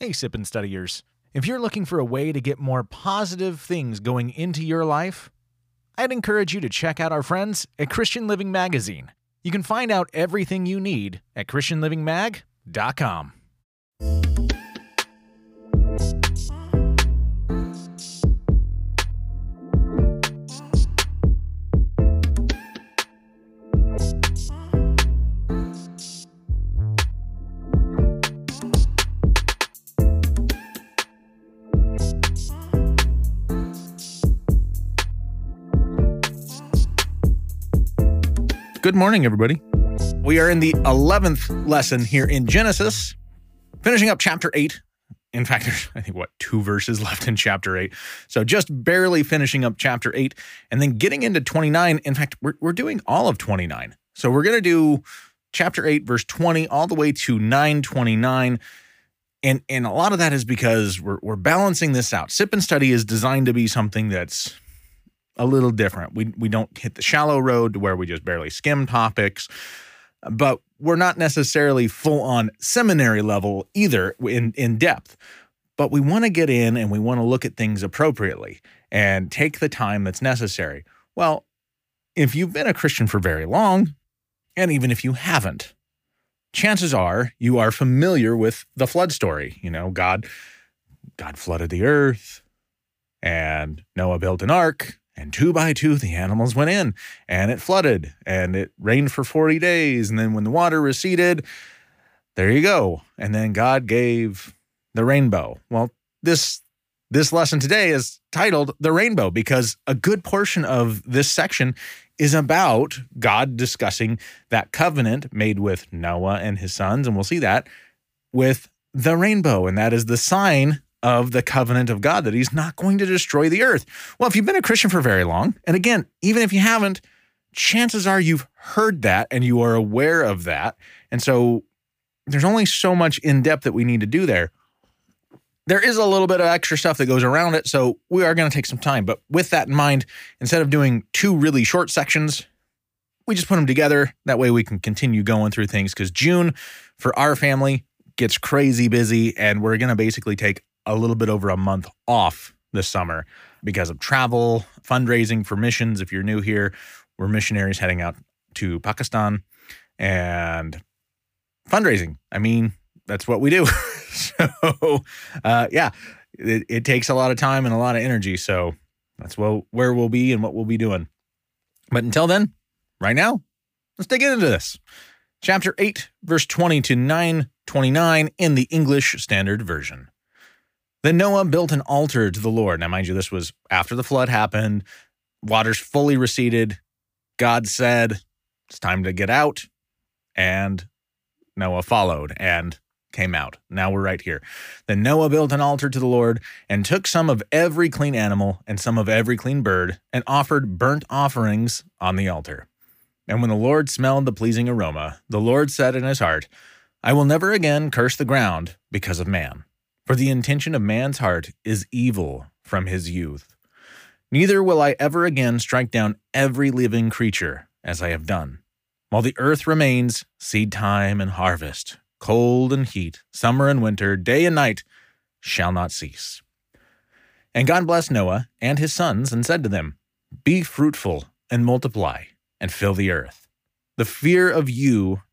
Hey, sippin' Studiers. If you're looking for a way to get more positive things going into your life, I'd encourage you to check out our friends at Christian Living Magazine. You can find out everything you need at ChristianLivingMag.com. Good morning, everybody. We are in the 11th lesson here in Genesis, finishing up chapter 8. In fact, there's, I think, what, two verses left in chapter 8. So just barely finishing up chapter 8 and then getting into 29. In fact, we're, we're doing all of 29. So we're going to do chapter 8, verse 20, all the way to 929. And, and a lot of that is because we're, we're balancing this out. Sip and study is designed to be something that's a little different. We we don't hit the shallow road to where we just barely skim topics, but we're not necessarily full on seminary level either in in depth. But we want to get in and we want to look at things appropriately and take the time that's necessary. Well, if you've been a Christian for very long, and even if you haven't, chances are you are familiar with the flood story. You know, God God flooded the earth and Noah built an ark and two by two, the animals went in and it flooded and it rained for 40 days. And then when the water receded, there you go. And then God gave the rainbow. Well, this this lesson today is titled The Rainbow because a good portion of this section is about God discussing that covenant made with Noah and his sons. And we'll see that with the rainbow. And that is the sign of the covenant of God that he's not going to destroy the earth. Well, if you've been a Christian for very long, and again, even if you haven't, chances are you've heard that and you are aware of that. And so there's only so much in depth that we need to do there. There is a little bit of extra stuff that goes around it, so we are going to take some time. But with that in mind, instead of doing two really short sections, we just put them together. That way we can continue going through things because June for our family gets crazy busy, and we're going to basically take a little bit over a month off this summer because of travel, fundraising for missions. If you're new here, we're missionaries heading out to Pakistan and fundraising. I mean, that's what we do. so, uh, yeah, it, it, takes a lot of time and a lot of energy. So, that's what, where we'll be and what we'll be doing. But until then, right now, let's dig into this. Chapter 8, verse 20 to 929 in the English Standard Version. Then Noah built an altar to the Lord. Now, mind you, this was after the flood happened, waters fully receded. God said, It's time to get out. And Noah followed and came out. Now we're right here. Then Noah built an altar to the Lord and took some of every clean animal and some of every clean bird and offered burnt offerings on the altar. And when the Lord smelled the pleasing aroma, the Lord said in his heart, I will never again curse the ground because of man for the intention of man's heart is evil from his youth. Neither will I ever again strike down every living creature as I have done. While the earth remains, seed time and harvest, cold and heat, summer and winter, day and night shall not cease. And God blessed Noah and his sons and said to them, Be fruitful and multiply and fill the earth. The fear of you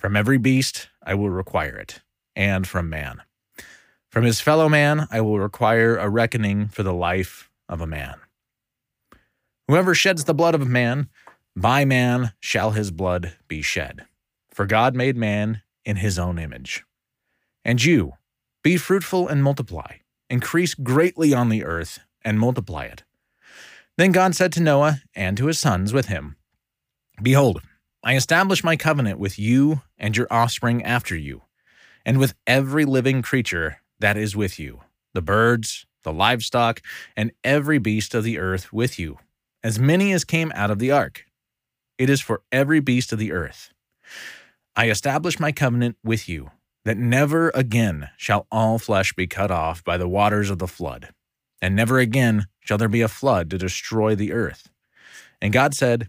From every beast I will require it, and from man. From his fellow man I will require a reckoning for the life of a man. Whoever sheds the blood of man, by man shall his blood be shed. For God made man in his own image. And you, be fruitful and multiply, increase greatly on the earth, and multiply it. Then God said to Noah and to his sons with him, Behold, I establish my covenant with you and your offspring after you, and with every living creature that is with you, the birds, the livestock, and every beast of the earth with you, as many as came out of the ark. It is for every beast of the earth. I establish my covenant with you, that never again shall all flesh be cut off by the waters of the flood, and never again shall there be a flood to destroy the earth. And God said,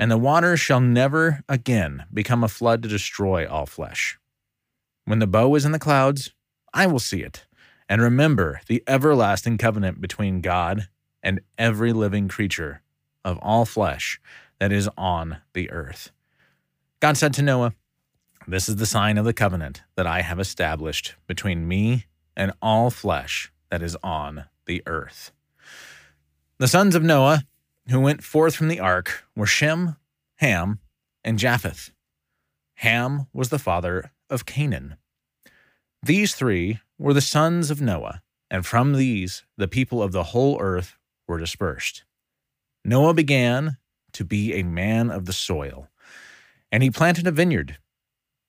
And the waters shall never again become a flood to destroy all flesh. When the bow is in the clouds, I will see it, and remember the everlasting covenant between God and every living creature of all flesh that is on the earth. God said to Noah, This is the sign of the covenant that I have established between me and all flesh that is on the earth. The sons of Noah who went forth from the ark were Shem, Ham, and Japheth. Ham was the father of Canaan. These three were the sons of Noah, and from these the people of the whole earth were dispersed. Noah began to be a man of the soil, and he planted a vineyard.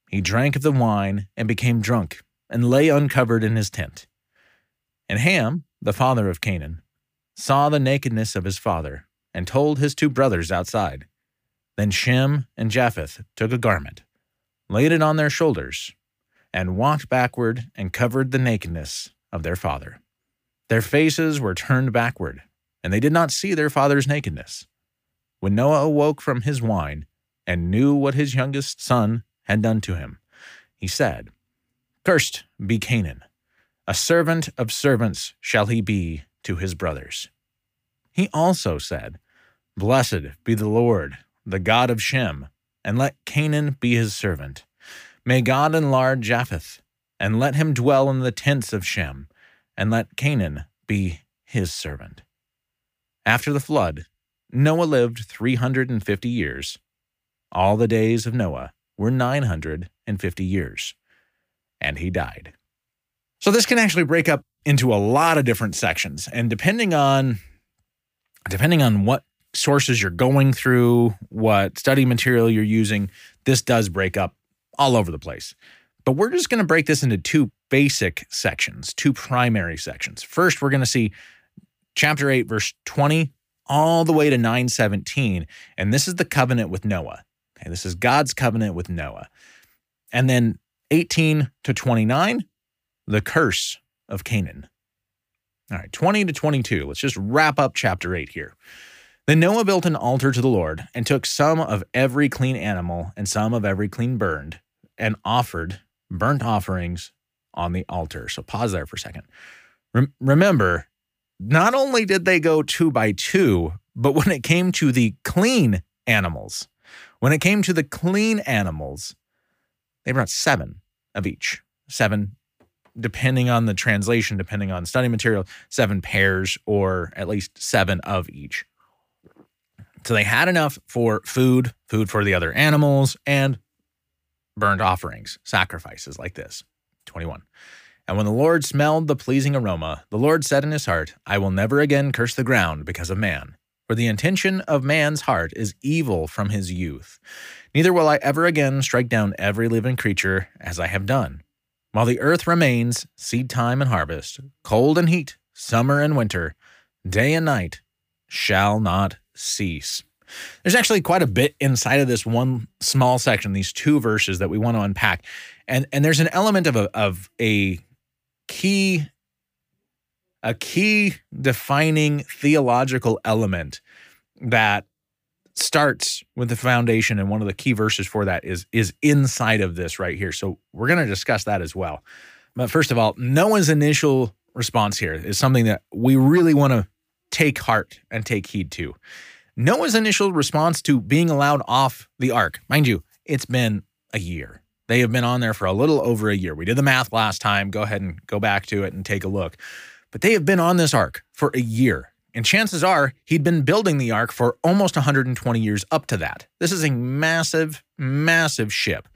He drank of the wine and became drunk, and lay uncovered in his tent. And Ham, the father of Canaan, saw the nakedness of his father, and told his two brothers outside. Then Shem and Japheth took a garment, laid it on their shoulders, and walked backward and covered the nakedness of their father. Their faces were turned backward, and they did not see their father's nakedness. When Noah awoke from his wine and knew what his youngest son had done to him, he said, Cursed be Canaan a servant of servants shall he be to his brothers. He also said, Blessed be the Lord, the God of Shem, and let Canaan be his servant. May God enlarge Japheth, and let him dwell in the tents of Shem, and let Canaan be his servant. After the flood, Noah lived 350 years. All the days of Noah were 950 years, and he died. So this can actually break up into a lot of different sections. And depending on depending on what sources you're going through, what study material you're using, this does break up all over the place. But we're just going to break this into two basic sections, two primary sections. First, we're going to see chapter 8 verse 20 all the way to 917, and this is the covenant with Noah. Okay, this is God's covenant with Noah. And then 18 to 29 the curse of Canaan. All right, 20 to 22. Let's just wrap up chapter 8 here. Then Noah built an altar to the Lord and took some of every clean animal and some of every clean burned and offered burnt offerings on the altar. So pause there for a second. Rem- remember, not only did they go two by two, but when it came to the clean animals, when it came to the clean animals, they brought seven of each, seven depending on the translation, depending on study material, seven pairs or at least seven of each. So they had enough for food, food for the other animals, and burnt offerings, sacrifices like this. 21. And when the Lord smelled the pleasing aroma, the Lord said in his heart, I will never again curse the ground because of man. For the intention of man's heart is evil from his youth. Neither will I ever again strike down every living creature as I have done. While the earth remains, seed time and harvest, cold and heat, summer and winter, day and night shall not cease. There's actually quite a bit inside of this one small section, these two verses that we want to unpack. And and there's an element of a of a key a key defining theological element that starts with the foundation and one of the key verses for that is is inside of this right here. So we're going to discuss that as well. But first of all noah's initial response here is something that we really want to take heart and take heed to. Noah's initial response to being allowed off the ark. Mind you it's been a year. They have been on there for a little over a year. We did the math last time. Go ahead and go back to it and take a look. But they have been on this ark for a year. And chances are he'd been building the ark for almost 120 years up to that. This is a massive, massive ship.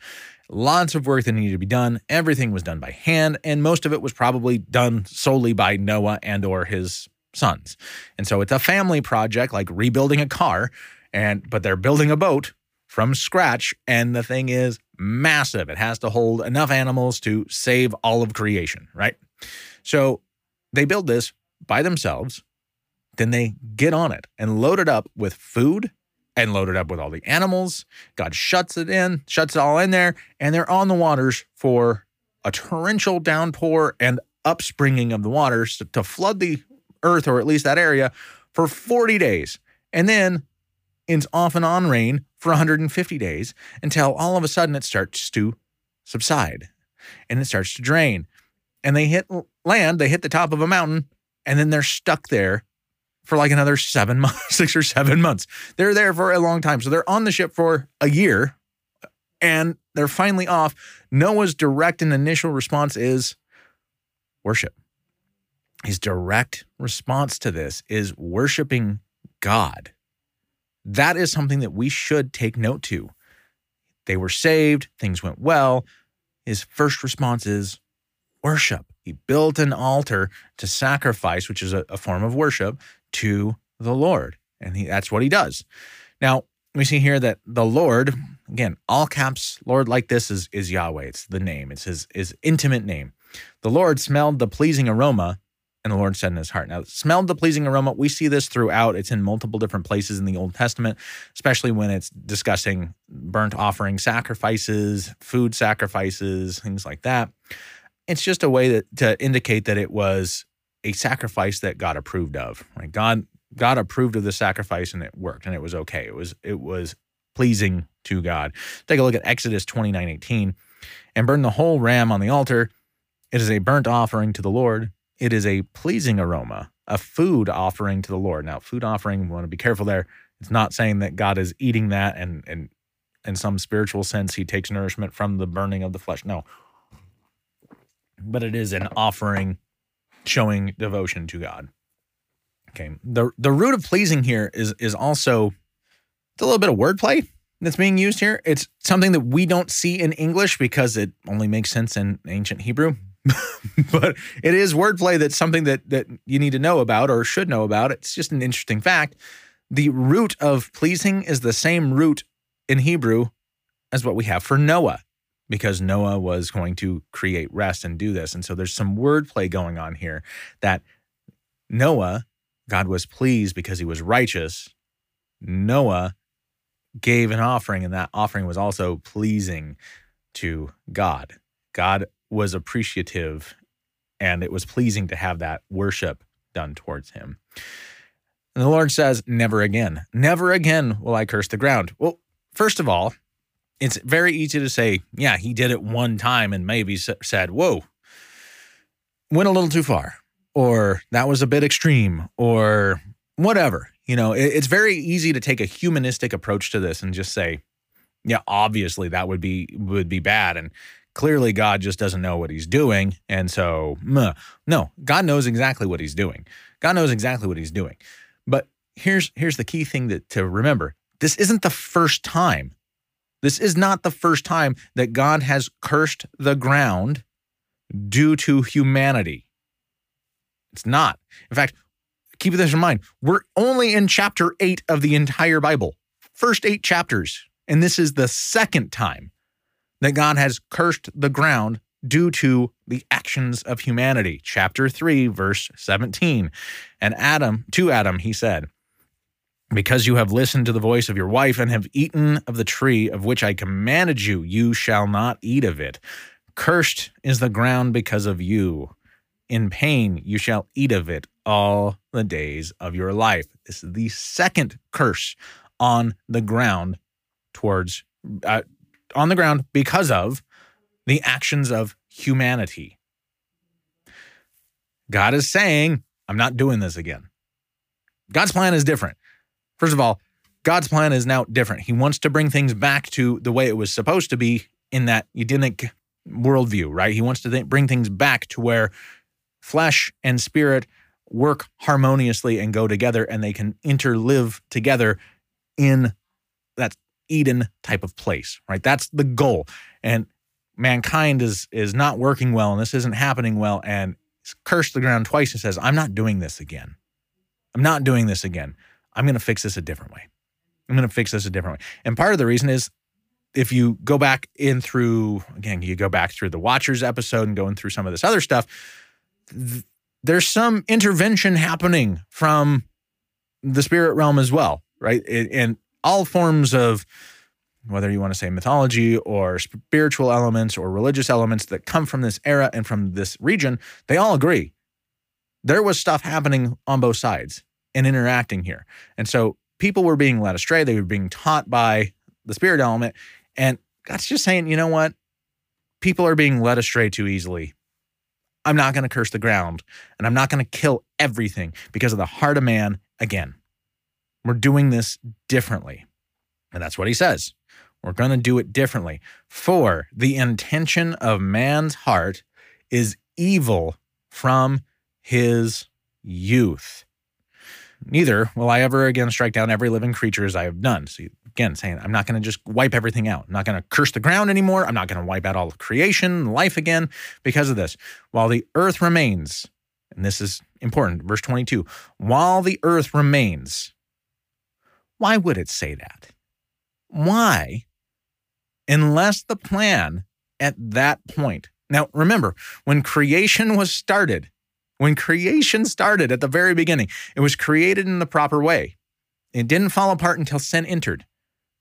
Lots of work that needed to be done. Everything was done by hand, and most of it was probably done solely by Noah and or his sons. And so it's a family project like rebuilding a car, and but they're building a boat from scratch, and the thing is massive. It has to hold enough animals to save all of creation, right? So they build this by themselves. Then they get on it and load it up with food and load it up with all the animals. God shuts it in, shuts it all in there, and they're on the waters for a torrential downpour and upspringing of the waters to, to flood the earth or at least that area for 40 days. And then it's off and on rain for 150 days until all of a sudden it starts to subside and it starts to drain. And they hit land, they hit the top of a mountain, and then they're stuck there for like another seven months, six or seven months. They're there for a long time. So they're on the ship for a year and they're finally off. Noah's direct and initial response is worship. His direct response to this is worshiping God. That is something that we should take note to. They were saved, things went well. His first response is worship. He built an altar to sacrifice, which is a, a form of worship, to the Lord. And he, that's what he does. Now, we see here that the Lord, again, all caps, Lord like this is, is Yahweh. It's the name, it's his, his intimate name. The Lord smelled the pleasing aroma, and the Lord said in his heart. Now, smelled the pleasing aroma. We see this throughout. It's in multiple different places in the Old Testament, especially when it's discussing burnt offering sacrifices, food sacrifices, things like that. It's just a way that, to indicate that it was a sacrifice that God approved of. Right? God God approved of the sacrifice and it worked and it was okay. It was it was pleasing to God. Take a look at Exodus 29, 18. And burn the whole ram on the altar. It is a burnt offering to the Lord. It is a pleasing aroma, a food offering to the Lord. Now, food offering, we want to be careful there. It's not saying that God is eating that and and in some spiritual sense he takes nourishment from the burning of the flesh. No. But it is an offering showing devotion to God. Okay. The the root of pleasing here is is also it's a little bit of wordplay that's being used here. It's something that we don't see in English because it only makes sense in ancient Hebrew. but it is wordplay that's something that that you need to know about or should know about. It's just an interesting fact. The root of pleasing is the same root in Hebrew as what we have for Noah because Noah was going to create rest and do this. And so there's some wordplay going on here that Noah, God was pleased because he was righteous. Noah gave an offering, and that offering was also pleasing to God. God was appreciative, and it was pleasing to have that worship done towards him. And the Lord says, Never again, never again will I curse the ground. Well, first of all, it's very easy to say, yeah, he did it one time and maybe said, whoa, went a little too far, or that was a bit extreme, or whatever. You know, it's very easy to take a humanistic approach to this and just say, yeah, obviously that would be would be bad, and clearly God just doesn't know what He's doing, and so no, God knows exactly what He's doing. God knows exactly what He's doing. But here's here's the key thing that to remember: this isn't the first time this is not the first time that God has cursed the ground due to humanity. It's not. In fact, keep this in mind. We're only in chapter eight of the entire Bible, first eight chapters. And this is the second time that God has cursed the ground due to the actions of humanity. Chapter 3, verse 17. And Adam, to Adam, he said, because you have listened to the voice of your wife and have eaten of the tree of which I commanded you, you shall not eat of it. Cursed is the ground because of you. In pain you shall eat of it all the days of your life. This is the second curse on the ground towards uh, on the ground because of the actions of humanity. God is saying, I'm not doing this again. God's plan is different. First of all, God's plan is now different. He wants to bring things back to the way it was supposed to be in that Edenic worldview, right? He wants to th- bring things back to where flesh and spirit work harmoniously and go together and they can interlive together in that Eden type of place, right? That's the goal. And mankind is is not working well and this isn't happening well and cursed the ground twice and says, I'm not doing this again. I'm not doing this again. I'm going to fix this a different way. I'm going to fix this a different way. And part of the reason is if you go back in through, again, you go back through the Watchers episode and going through some of this other stuff, th- there's some intervention happening from the spirit realm as well, right? And all forms of, whether you want to say mythology or spiritual elements or religious elements that come from this era and from this region, they all agree. There was stuff happening on both sides and interacting here. And so people were being led astray. They were being taught by the spirit element. And God's just saying, you know what? People are being led astray too easily. I'm not going to curse the ground and I'm not going to kill everything because of the heart of man again. We're doing this differently. And that's what he says. We're going to do it differently. For the intention of man's heart is evil from his youth. Neither will I ever again strike down every living creature as I have done. So, again, saying, I'm not going to just wipe everything out. I'm not going to curse the ground anymore. I'm not going to wipe out all of creation, life again because of this. While the earth remains, and this is important, verse 22 while the earth remains, why would it say that? Why? Unless the plan at that point. Now, remember, when creation was started, when creation started at the very beginning, it was created in the proper way. It didn't fall apart until sin entered.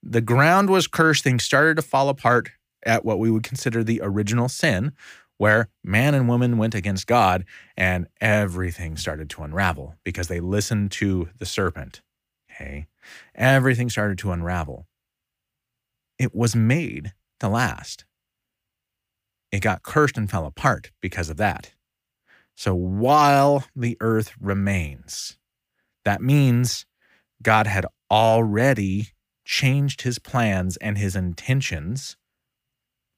The ground was cursed, things started to fall apart at what we would consider the original sin, where man and woman went against God and everything started to unravel because they listened to the serpent. Okay. Everything started to unravel. It was made to last. It got cursed and fell apart because of that. So while the earth remains, that means God had already changed his plans and his intentions,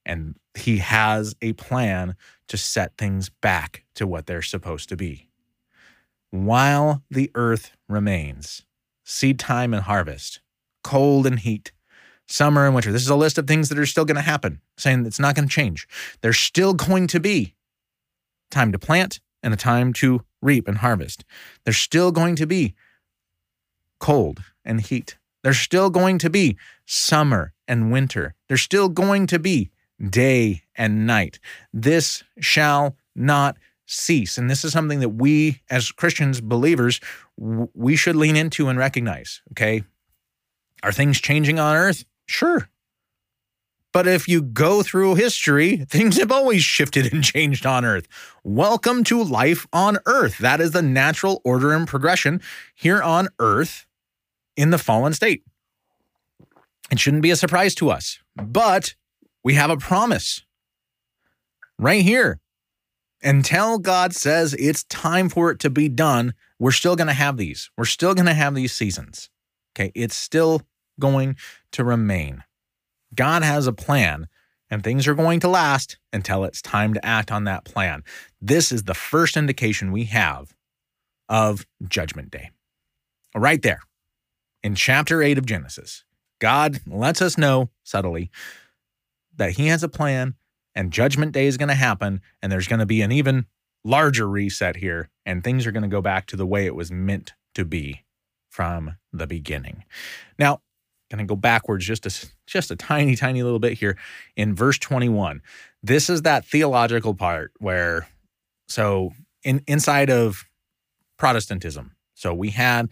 and he has a plan to set things back to what they're supposed to be. While the earth remains, seed time and harvest, cold and heat, summer and winter. This is a list of things that are still going to happen, saying it's not going to change. There's still going to be time to plant and a time to reap and harvest. There's still going to be cold and heat. There's still going to be summer and winter. There's still going to be day and night. This shall not cease. And this is something that we, as Christians, believers, we should lean into and recognize. Okay. Are things changing on earth? Sure. But if you go through history, things have always shifted and changed on Earth. Welcome to life on Earth. That is the natural order and progression here on Earth in the fallen state. It shouldn't be a surprise to us, but we have a promise right here. Until God says it's time for it to be done, we're still going to have these. We're still going to have these seasons. Okay. It's still going to remain. God has a plan and things are going to last until it's time to act on that plan. This is the first indication we have of Judgment Day. Right there in chapter 8 of Genesis, God lets us know subtly that He has a plan and Judgment Day is going to happen, and there's going to be an even larger reset here, and things are going to go back to the way it was meant to be from the beginning. Now, going to go backwards just a just a tiny tiny little bit here in verse 21 this is that theological part where so in inside of protestantism so we had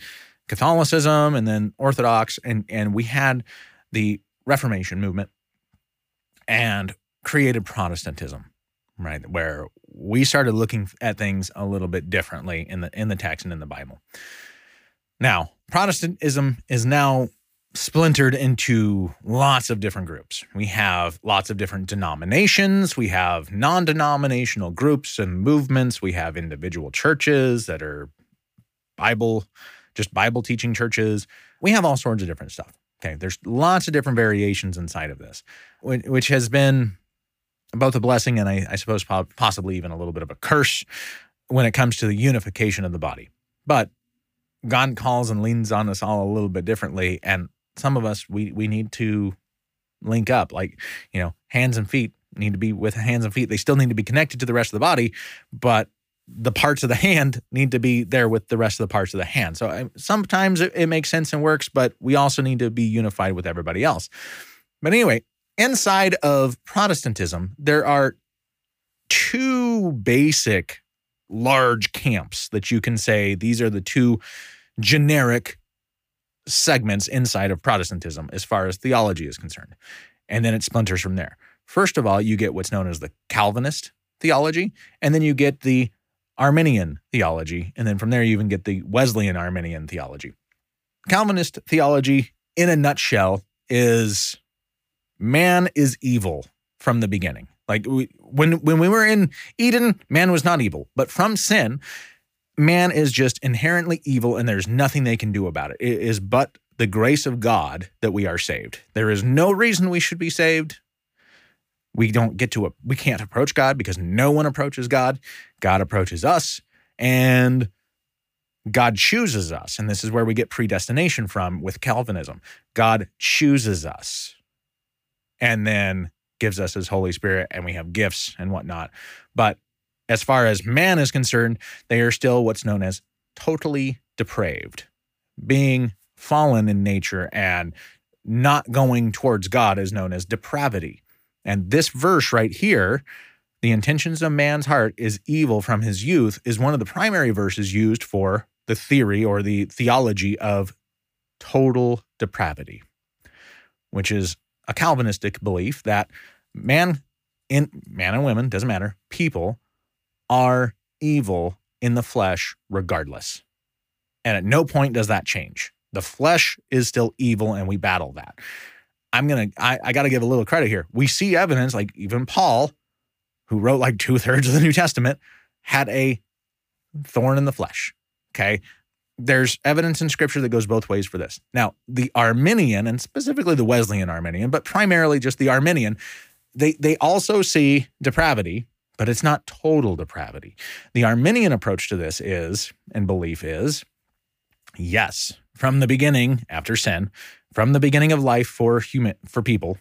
catholicism and then orthodox and and we had the reformation movement and created protestantism right where we started looking at things a little bit differently in the in the text and in the bible. Now protestantism is now splintered into lots of different groups. We have lots of different denominations. We have non denominational groups and movements. We have individual churches that are Bible, just Bible teaching churches. We have all sorts of different stuff. Okay. There's lots of different variations inside of this, which has been both a blessing and I, I suppose possibly even a little bit of a curse when it comes to the unification of the body. But God calls and leans on us all a little bit differently. And some of us, we, we need to link up, like, you know, hands and feet need to be with hands and feet. They still need to be connected to the rest of the body, but the parts of the hand need to be there with the rest of the parts of the hand. So um, sometimes it, it makes sense and works, but we also need to be unified with everybody else. But anyway, inside of Protestantism, there are two basic large camps that you can say these are the two generic segments inside of Protestantism as far as theology is concerned. And then it splinters from there. First of all, you get what's known as the Calvinist theology, and then you get the Arminian theology, and then from there you even get the Wesleyan Arminian theology. Calvinist theology, in a nutshell, is man is evil from the beginning. Like we, when when we were in Eden, man was not evil, but from sin, man is just inherently evil, and there's nothing they can do about it. It is but the grace of God that we are saved. There is no reason we should be saved. We don't get to a we can't approach God because no one approaches God. God approaches us, and God chooses us. And this is where we get predestination from with Calvinism. God chooses us. And then gives us his Holy Spirit and we have gifts and whatnot. But as far as man is concerned, they are still what's known as totally depraved, being fallen in nature and not going towards God is known as depravity. And this verse right here, the intentions of man's heart is evil from his youth, is one of the primary verses used for the theory or the theology of total depravity, which is a Calvinistic belief that man in man and women doesn't matter people are evil in the flesh regardless. And at no point does that change. The flesh is still evil and we battle that. I'm gonna i, I gotta give a little credit here. We see evidence like even paul who wrote like two-thirds of the new testament had a thorn in the flesh okay? There's evidence in scripture that goes both ways for this. Now, the Arminian, and specifically the Wesleyan Arminian, but primarily just the Arminian, they, they also see depravity, but it's not total depravity. The Arminian approach to this is, and belief is, yes, from the beginning, after sin, from the beginning of life for human for people,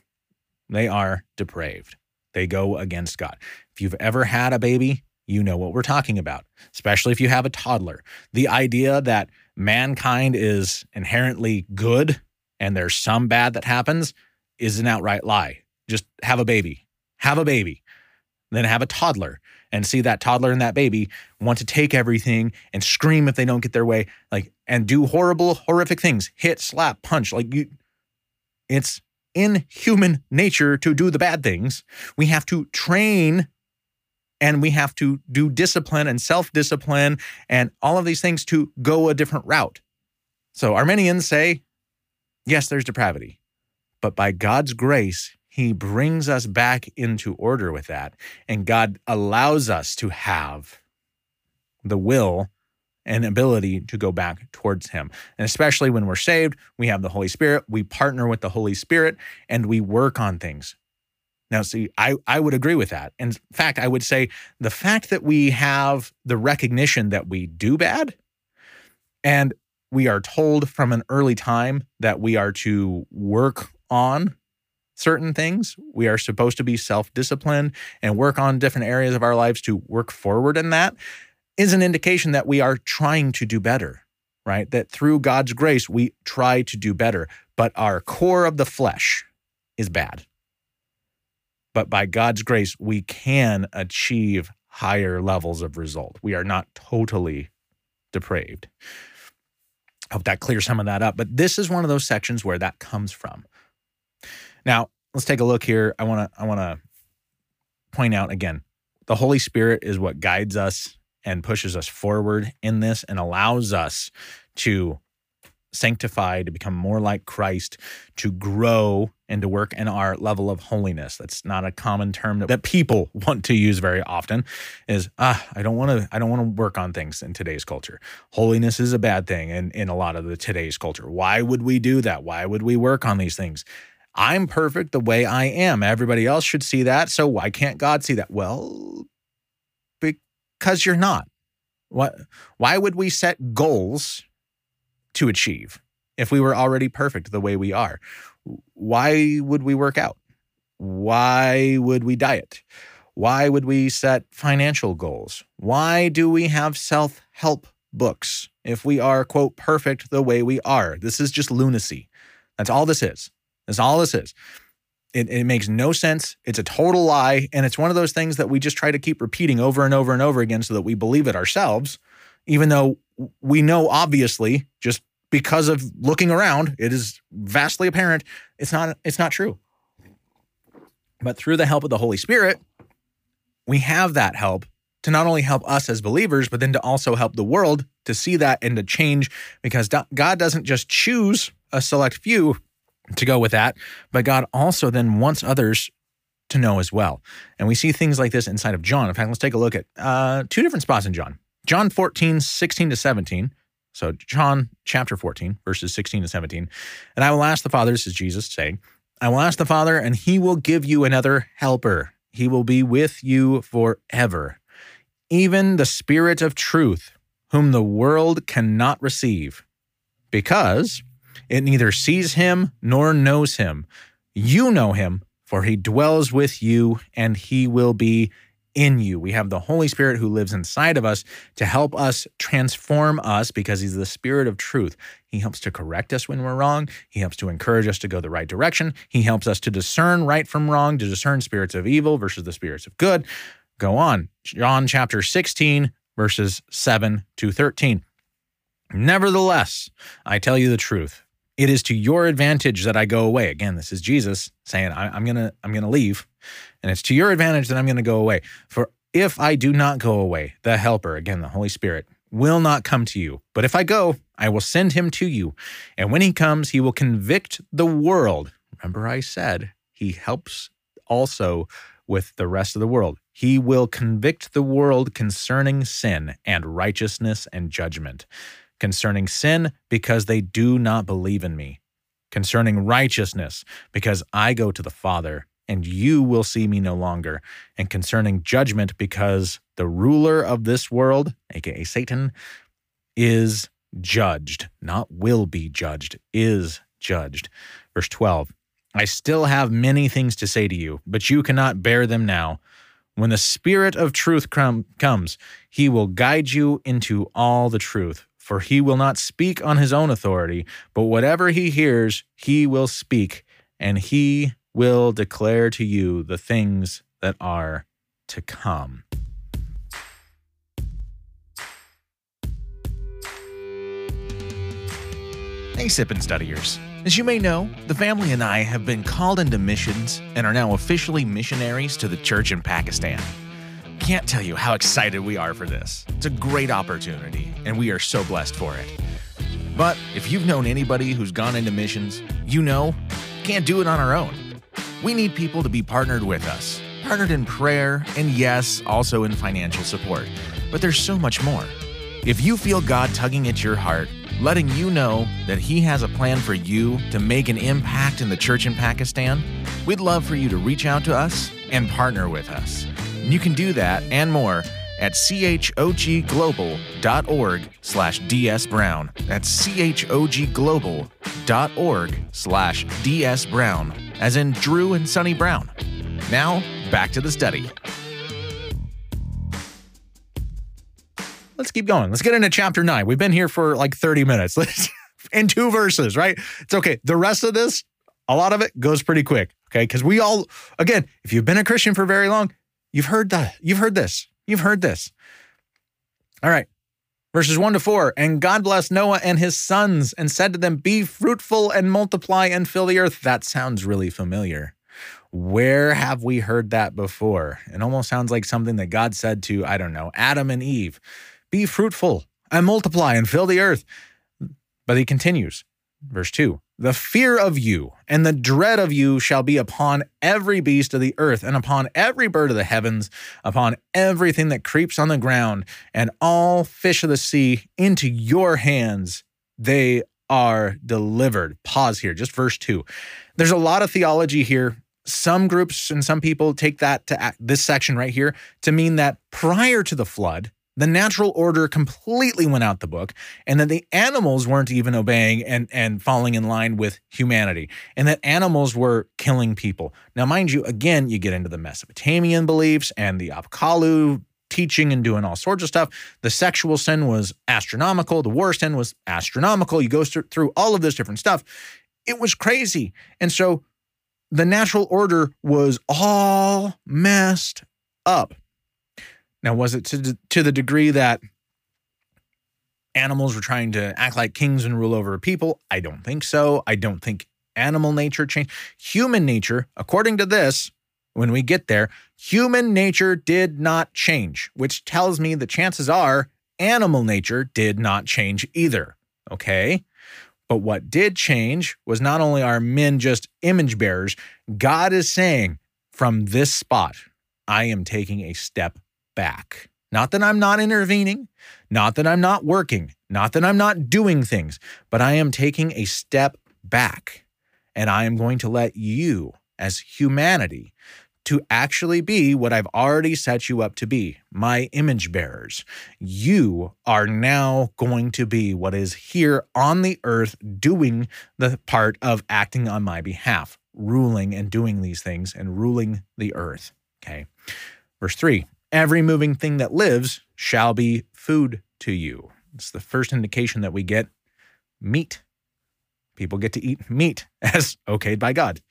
they are depraved. They go against God. If you've ever had a baby, you know what we're talking about, especially if you have a toddler. The idea that mankind is inherently good and there's some bad that happens is an outright lie. Just have a baby, have a baby, then have a toddler and see that toddler and that baby want to take everything and scream if they don't get their way, like, and do horrible, horrific things hit, slap, punch. Like, you, it's in human nature to do the bad things. We have to train and we have to do discipline and self discipline and all of these things to go a different route. So Arminians say, yes, there's depravity, but by God's grace, he brings us back into order with that. And God allows us to have the will and ability to go back towards Him. And especially when we're saved, we have the Holy Spirit, we partner with the Holy Spirit, and we work on things. Now, see, I, I would agree with that. In fact, I would say the fact that we have the recognition that we do bad and we are told from an early time that we are to work on certain things. We are supposed to be self disciplined and work on different areas of our lives to work forward in that is an indication that we are trying to do better, right? That through God's grace, we try to do better, but our core of the flesh is bad but by God's grace, we can achieve higher levels of result. We are not totally depraved. I hope that clears some of that up. But this is one of those sections where that comes from. Now, let's take a look here. I want to I want to point out again, the Holy Spirit is what guides us and pushes us forward in this and allows us to sanctify, to become more like Christ, to grow and to work in our level of holiness. That's not a common term that, that people want to use very often is ah, I don't want to I don't want to work on things in today's culture. Holiness is a bad thing in, in a lot of the today's culture. Why would we do that? Why would we work on these things? I'm perfect the way I am. Everybody else should see that. So why can't God see that? Well, because you're not. What, why would we set goals to achieve if we were already perfect the way we are? Why would we work out? Why would we diet? Why would we set financial goals? Why do we have self help books if we are, quote, perfect the way we are? This is just lunacy. That's all this is. That's all this is. It, it, makes no sense. It's a total lie. And it's one of those things that we just try to keep repeating over and over and over again so that we believe it ourselves, even though we know, obviously, just because of looking around, it is vastly apparent it's not, it's not true. But through the help of the Holy Spirit, we have that help to not only help us as believers, but then to also help the world to see that and to change because God doesn't just choose a select few to go with that, but God also then wants others to know as well. And we see things like this inside of John. In fact, let's take a look at uh, two different spots in John. John 14, 16 to 17. So, John chapter 14, verses 16 to 17. And I will ask the Father, this is Jesus saying, I will ask the Father, and he will give you another helper. He will be with you forever. Even the Spirit of truth, whom the world cannot receive, because it neither sees him nor knows him. You know him, for he dwells with you and he will be in you. We have the Holy Spirit who lives inside of us to help us transform us because He's the Spirit of truth. He helps to correct us when we're wrong. He helps to encourage us to go the right direction. He helps us to discern right from wrong, to discern spirits of evil versus the spirits of good. Go on. John chapter 16, verses 7 to 13. Nevertheless, I tell you the truth it is to your advantage that I go away. Again, this is Jesus saying, I, am gonna, I'm gonna leave, and it's to your advantage that I'm gonna go away. For if I do not go away, the Helper, again, the Holy Spirit, will not come to you. But if I go, I will send him to you. And when he comes, he will convict the world. Remember, I said he helps also with the rest of the world. He will convict the world concerning sin and righteousness and judgment concerning sin, because they do not believe in me, concerning righteousness, because I go to the Father, and you will see me no longer, and concerning judgment, because the ruler of this world, aka Satan, is judged, not will be judged, is judged. Verse 12 I still have many things to say to you, but you cannot bear them now. When the Spirit of truth com- comes, he will guide you into all the truth for he will not speak on his own authority, but whatever he hears, he will speak, and he will declare to you the things that are to come. Hey, Sip and Studiers. As you may know, the family and I have been called into missions and are now officially missionaries to the church in Pakistan can't tell you how excited we are for this. It's a great opportunity, and we are so blessed for it. But if you've known anybody who's gone into missions, you know, can't do it on our own. We need people to be partnered with us, partnered in prayer, and yes, also in financial support. But there's so much more. If you feel God tugging at your heart, letting you know that He has a plan for you to make an impact in the church in Pakistan, we'd love for you to reach out to us and partner with us. You can do that and more at chogglobal.org slash dsbrown. That's chogglobal.org slash dsbrown, as in Drew and Sonny Brown. Now, back to the study. Let's keep going. Let's get into chapter nine. We've been here for like 30 minutes in two verses, right? It's okay. The rest of this, a lot of it goes pretty quick, okay? Because we all, again, if you've been a Christian for very long, You've heard that. You've heard this. You've heard this. All right. Verses 1 to 4 And God blessed Noah and his sons and said to them, Be fruitful and multiply and fill the earth. That sounds really familiar. Where have we heard that before? It almost sounds like something that God said to, I don't know, Adam and Eve Be fruitful and multiply and fill the earth. But he continues, verse 2 the fear of you and the dread of you shall be upon every beast of the earth, and upon every bird of the heavens, upon everything that creeps on the ground, and all fish of the sea into your hands they are delivered. Pause here, just verse 2. There's a lot of theology here. Some groups and some people take that to this section right here to mean that prior to the flood, the natural order completely went out the book and that the animals weren't even obeying and, and falling in line with humanity and that animals were killing people. Now, mind you, again, you get into the Mesopotamian beliefs and the Apkallu teaching and doing all sorts of stuff. The sexual sin was astronomical. The war sin was astronomical. You go through all of this different stuff. It was crazy. And so the natural order was all messed up. Now, was it to, to the degree that animals were trying to act like kings and rule over people? I don't think so. I don't think animal nature changed. Human nature, according to this, when we get there, human nature did not change, which tells me the chances are animal nature did not change either. Okay. But what did change was not only are men just image bearers, God is saying from this spot, I am taking a step back. Not that I'm not intervening, not that I'm not working, not that I'm not doing things, but I am taking a step back. And I am going to let you, as humanity, to actually be what I've already set you up to be, my image bearers. You are now going to be what is here on the earth doing the part of acting on my behalf, ruling and doing these things and ruling the earth. Okay. Verse three every moving thing that lives shall be food to you. It's the first indication that we get meat. People get to eat meat as okayed by God.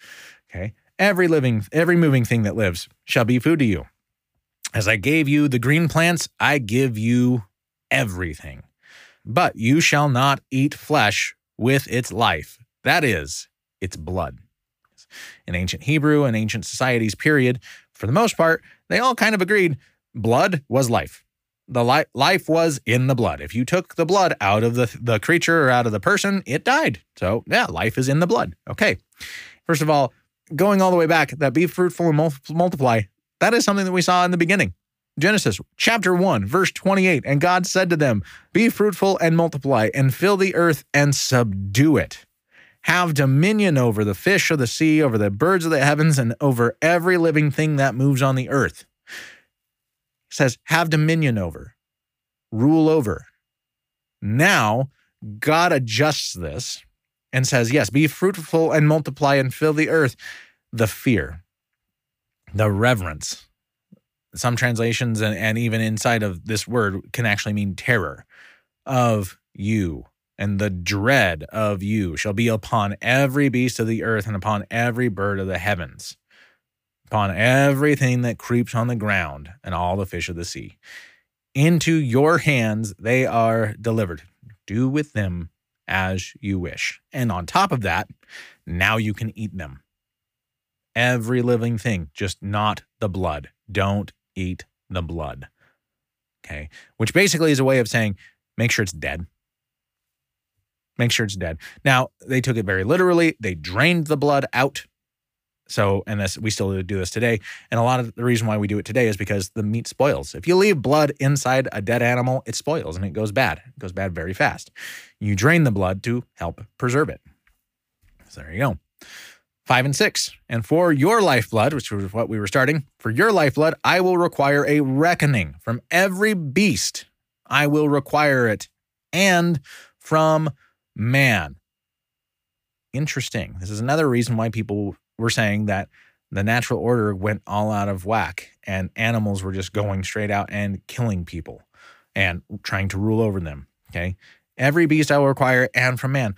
Okay. Every living, every moving thing that lives shall be food to you. As I gave you the green plants, I give you everything. But you shall not eat flesh with its life, that is, its blood. In ancient Hebrew and ancient societies, period, for the most part, they all kind of agreed blood was life. The li- life was in the blood. If you took the blood out of the, the creature or out of the person, it died. So, yeah, life is in the blood. Okay. First of all, going all the way back, that be fruitful and multiply, that is something that we saw in the beginning. Genesis chapter 1, verse 28. And God said to them, Be fruitful and multiply, and fill the earth and subdue it. Have dominion over the fish of the sea, over the birds of the heavens, and over every living thing that moves on the earth. Says, Have dominion over, rule over. Now, God adjusts this and says, Yes, be fruitful and multiply and fill the earth. The fear, the reverence. Some translations and, and even inside of this word can actually mean terror of you and the dread of you shall be upon every beast of the earth and upon every bird of the heavens, upon everything that creeps on the ground and all the fish of the sea. Into your hands they are delivered. Do with them as you wish. And on top of that, now you can eat them. Every living thing, just not the blood. Don't eat the blood. Okay. Which basically is a way of saying make sure it's dead. Make sure it's dead. Now, they took it very literally. They drained the blood out so, and this we still do this today. And a lot of the reason why we do it today is because the meat spoils. If you leave blood inside a dead animal, it spoils and it goes bad. It goes bad very fast. You drain the blood to help preserve it. So there you go. Five and six. And for your lifeblood, which was what we were starting, for your lifeblood, I will require a reckoning from every beast. I will require it, and from man. Interesting. This is another reason why people we're saying that the natural order went all out of whack and animals were just going straight out and killing people and trying to rule over them. Okay. Every beast I will require, and from man.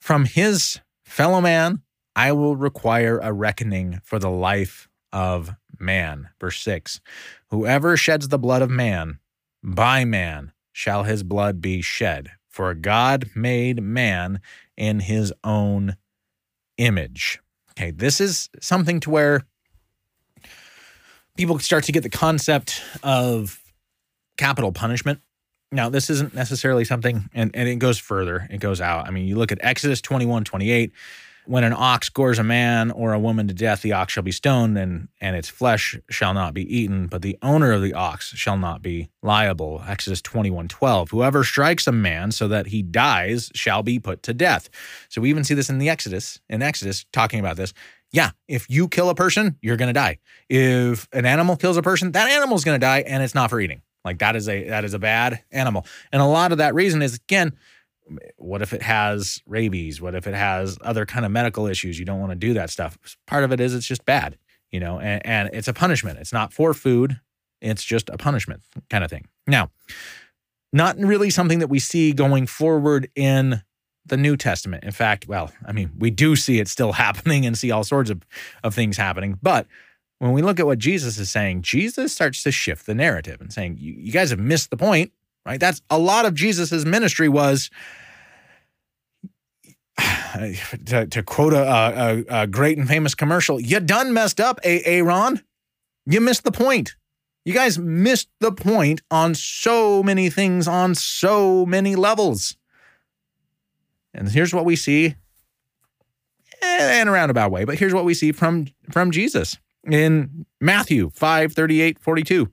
From his fellow man, I will require a reckoning for the life of man. Verse 6 Whoever sheds the blood of man, by man shall his blood be shed. For God made man in his own image. Okay, this is something to where people start to get the concept of capital punishment. Now, this isn't necessarily something, and, and it goes further, it goes out. I mean, you look at Exodus 21 28 when an ox gores a man or a woman to death, the ox shall be stoned, and, and its flesh shall not be eaten, but the owner of the ox shall not be liable. Exodus 21 12. Whoever strikes a man so that he dies shall be put to death. So we even see this in the Exodus, in Exodus, talking about this. Yeah, if you kill a person, you're to die. If an animal kills a person, that animal's to die, and it's not for eating. Like that is a that is a bad animal. And a lot of that reason is again, what if it has rabies? What if it has other kind of medical issues? You don't want to do that stuff. Part of it is it's just bad, you know, and, and it's a punishment. It's not for food. It's just a punishment kind of thing. Now, not really something that we see going forward in the New Testament. In fact, well, I mean, we do see it still happening and see all sorts of, of things happening. But when we look at what Jesus is saying, Jesus starts to shift the narrative and saying, you, you guys have missed the point, right? That's a lot of Jesus's ministry was. To, to quote a, a, a, great and famous commercial, you done messed up, Aaron. You missed the point. You guys missed the point on so many things, on so many levels. And here's what we see eh, in a roundabout way, but here's what we see from, from Jesus in Matthew 5 38, 42.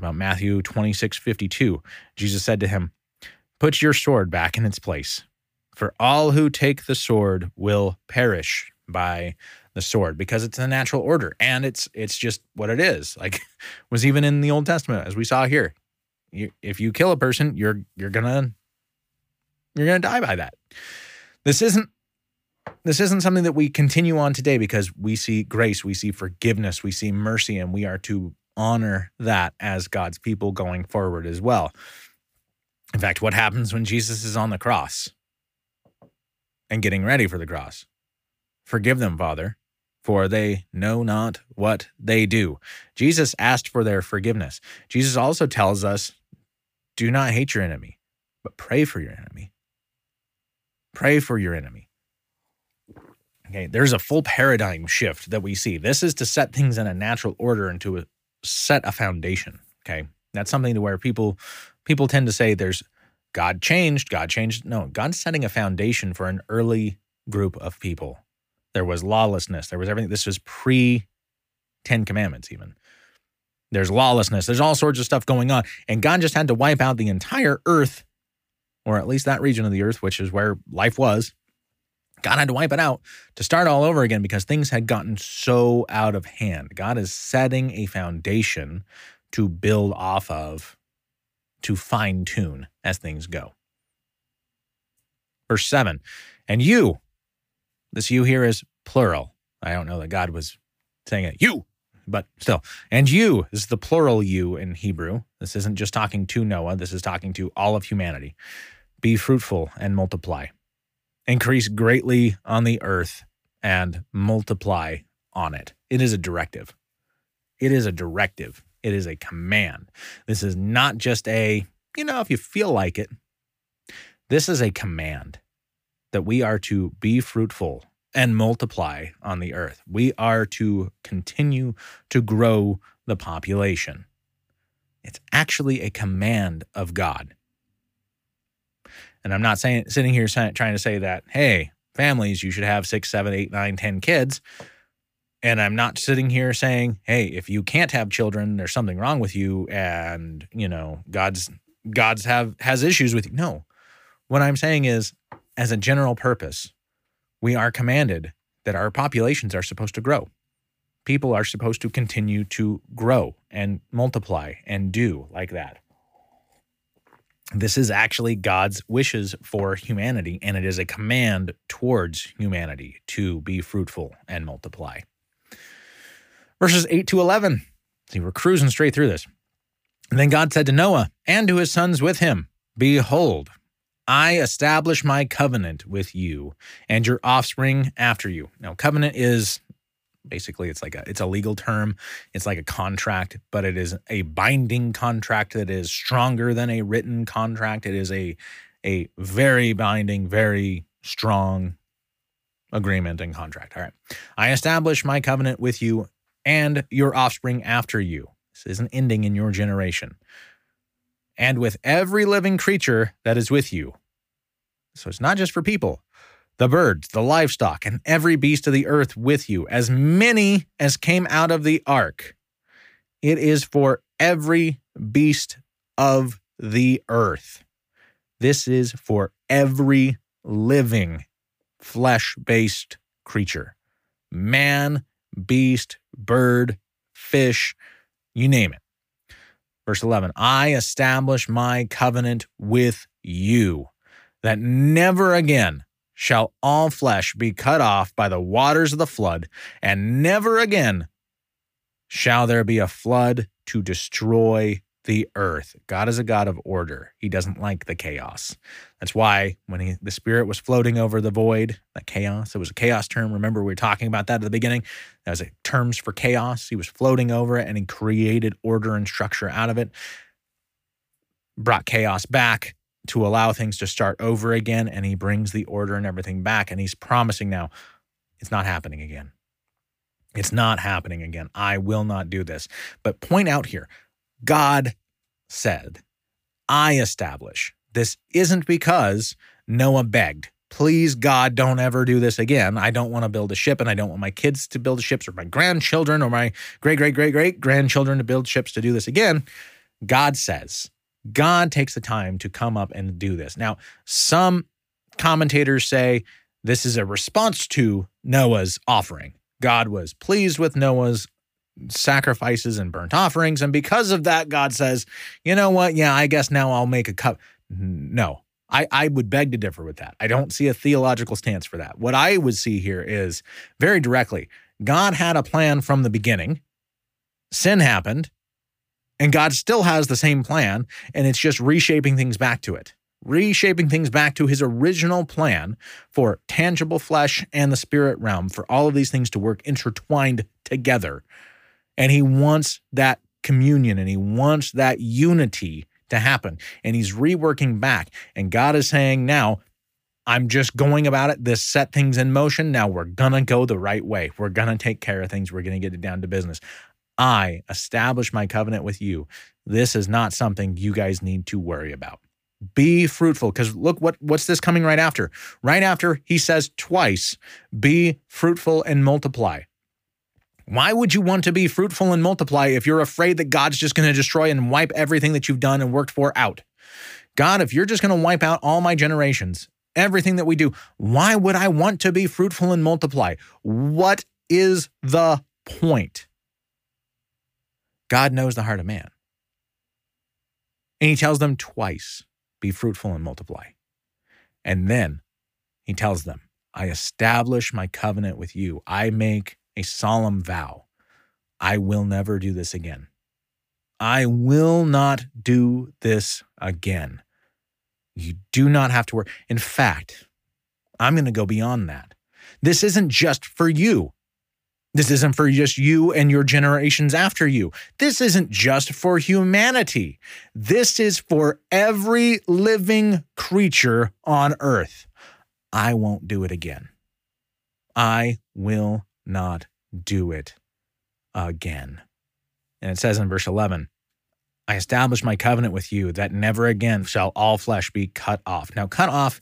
About Matthew 26 52, Jesus said to him, Put your sword back in its place, for all who take the sword will perish by the sword because it's the natural order and it's it's just what it is. Like was even in the old testament as we saw here. You, if you kill a person you're you're gonna you're gonna die by that. This isn't this isn't something that we continue on today because we see grace we see forgiveness we see mercy and we are to honor that as god's people going forward as well in fact what happens when jesus is on the cross and getting ready for the cross forgive them father for they know not what they do. Jesus asked for their forgiveness. Jesus also tells us do not hate your enemy, but pray for your enemy. Pray for your enemy. Okay, there's a full paradigm shift that we see. This is to set things in a natural order and to set a foundation. Okay, that's something to where people people tend to say there's God changed, God changed. No, God's setting a foundation for an early group of people there was lawlessness. There was everything. This was pre Ten Commandments, even. There's lawlessness. There's all sorts of stuff going on. And God just had to wipe out the entire earth, or at least that region of the earth, which is where life was. God had to wipe it out to start all over again because things had gotten so out of hand. God is setting a foundation to build off of, to fine tune as things go. Verse 7 And you, this you here is plural. I don't know that God was saying it, you, but still. And you is the plural you in Hebrew. This isn't just talking to Noah, this is talking to all of humanity. Be fruitful and multiply. Increase greatly on the earth and multiply on it. It is a directive. It is a directive. It is a command. This is not just a, you know, if you feel like it. This is a command that we are to be fruitful and multiply on the earth. We are to continue to grow the population. It's actually a command of God. And I'm not saying sitting here trying to say that, hey, families, you should have six, seven, eight, nine, ten kids. And I'm not sitting here saying, hey, if you can't have children, there's something wrong with you, and you know, God's God's have has issues with you. No. What I'm saying is as a general purpose, we are commanded that our populations are supposed to grow. People are supposed to continue to grow and multiply and do like that. This is actually God's wishes for humanity, and it is a command towards humanity to be fruitful and multiply. Verses 8 to 11. See, we're cruising straight through this. And then God said to Noah and to his sons with him, Behold, I establish my covenant with you and your offspring after you. Now, covenant is basically it's like a it's a legal term. It's like a contract, but it is a binding contract that is stronger than a written contract. It is a a very binding, very strong agreement and contract. All right. I establish my covenant with you and your offspring after you. This isn't ending in your generation. and with every living creature that is with you. So it's not just for people, the birds, the livestock, and every beast of the earth with you, as many as came out of the ark. It is for every beast of the earth. This is for every living flesh based creature man, beast, bird, fish, you name it. Verse 11 I establish my covenant with you, that never again shall all flesh be cut off by the waters of the flood, and never again shall there be a flood to destroy the earth. God is a God of order. He doesn't like the chaos. That's why when he, the spirit was floating over the void, that chaos, it was a chaos term. Remember, we were talking about that at the beginning. That was a, terms for chaos. He was floating over it and he created order and structure out of it, brought chaos back to allow things to start over again. And he brings the order and everything back. And he's promising now it's not happening again. It's not happening again. I will not do this. But point out here, God said, I establish. This isn't because Noah begged. Please, God, don't ever do this again. I don't want to build a ship and I don't want my kids to build ships or my grandchildren or my great, great, great, great grandchildren to build ships to do this again. God says, God takes the time to come up and do this. Now, some commentators say this is a response to Noah's offering. God was pleased with Noah's sacrifices and burnt offerings. And because of that, God says, you know what? Yeah, I guess now I'll make a cup. No, I, I would beg to differ with that. I don't see a theological stance for that. What I would see here is very directly God had a plan from the beginning, sin happened, and God still has the same plan, and it's just reshaping things back to it reshaping things back to his original plan for tangible flesh and the spirit realm, for all of these things to work intertwined together. And he wants that communion and he wants that unity to happen. And he's reworking back. And God is saying, now, I'm just going about it. This set things in motion. Now we're going to go the right way. We're going to take care of things. We're going to get it down to business. I establish my covenant with you. This is not something you guys need to worry about. Be fruitful because look what what's this coming right after? Right after he says twice be fruitful and multiply. Why would you want to be fruitful and multiply if you're afraid that god's just going to destroy and wipe everything that you've done and worked for out? God if you're just going to wipe out all my generations everything that we do why would i want to be fruitful and multiply? What is the point god knows the heart of man and he tells them twice be fruitful and multiply. And then he tells them, I establish my covenant with you. I make a solemn vow. I will never do this again. I will not do this again. You do not have to worry. In fact, I'm going to go beyond that. This isn't just for you. This isn't for just you and your generations after you. This isn't just for humanity. This is for every living creature on earth. I won't do it again. I will not do it again. And it says in verse 11, I establish my covenant with you that never again shall all flesh be cut off. Now, cut off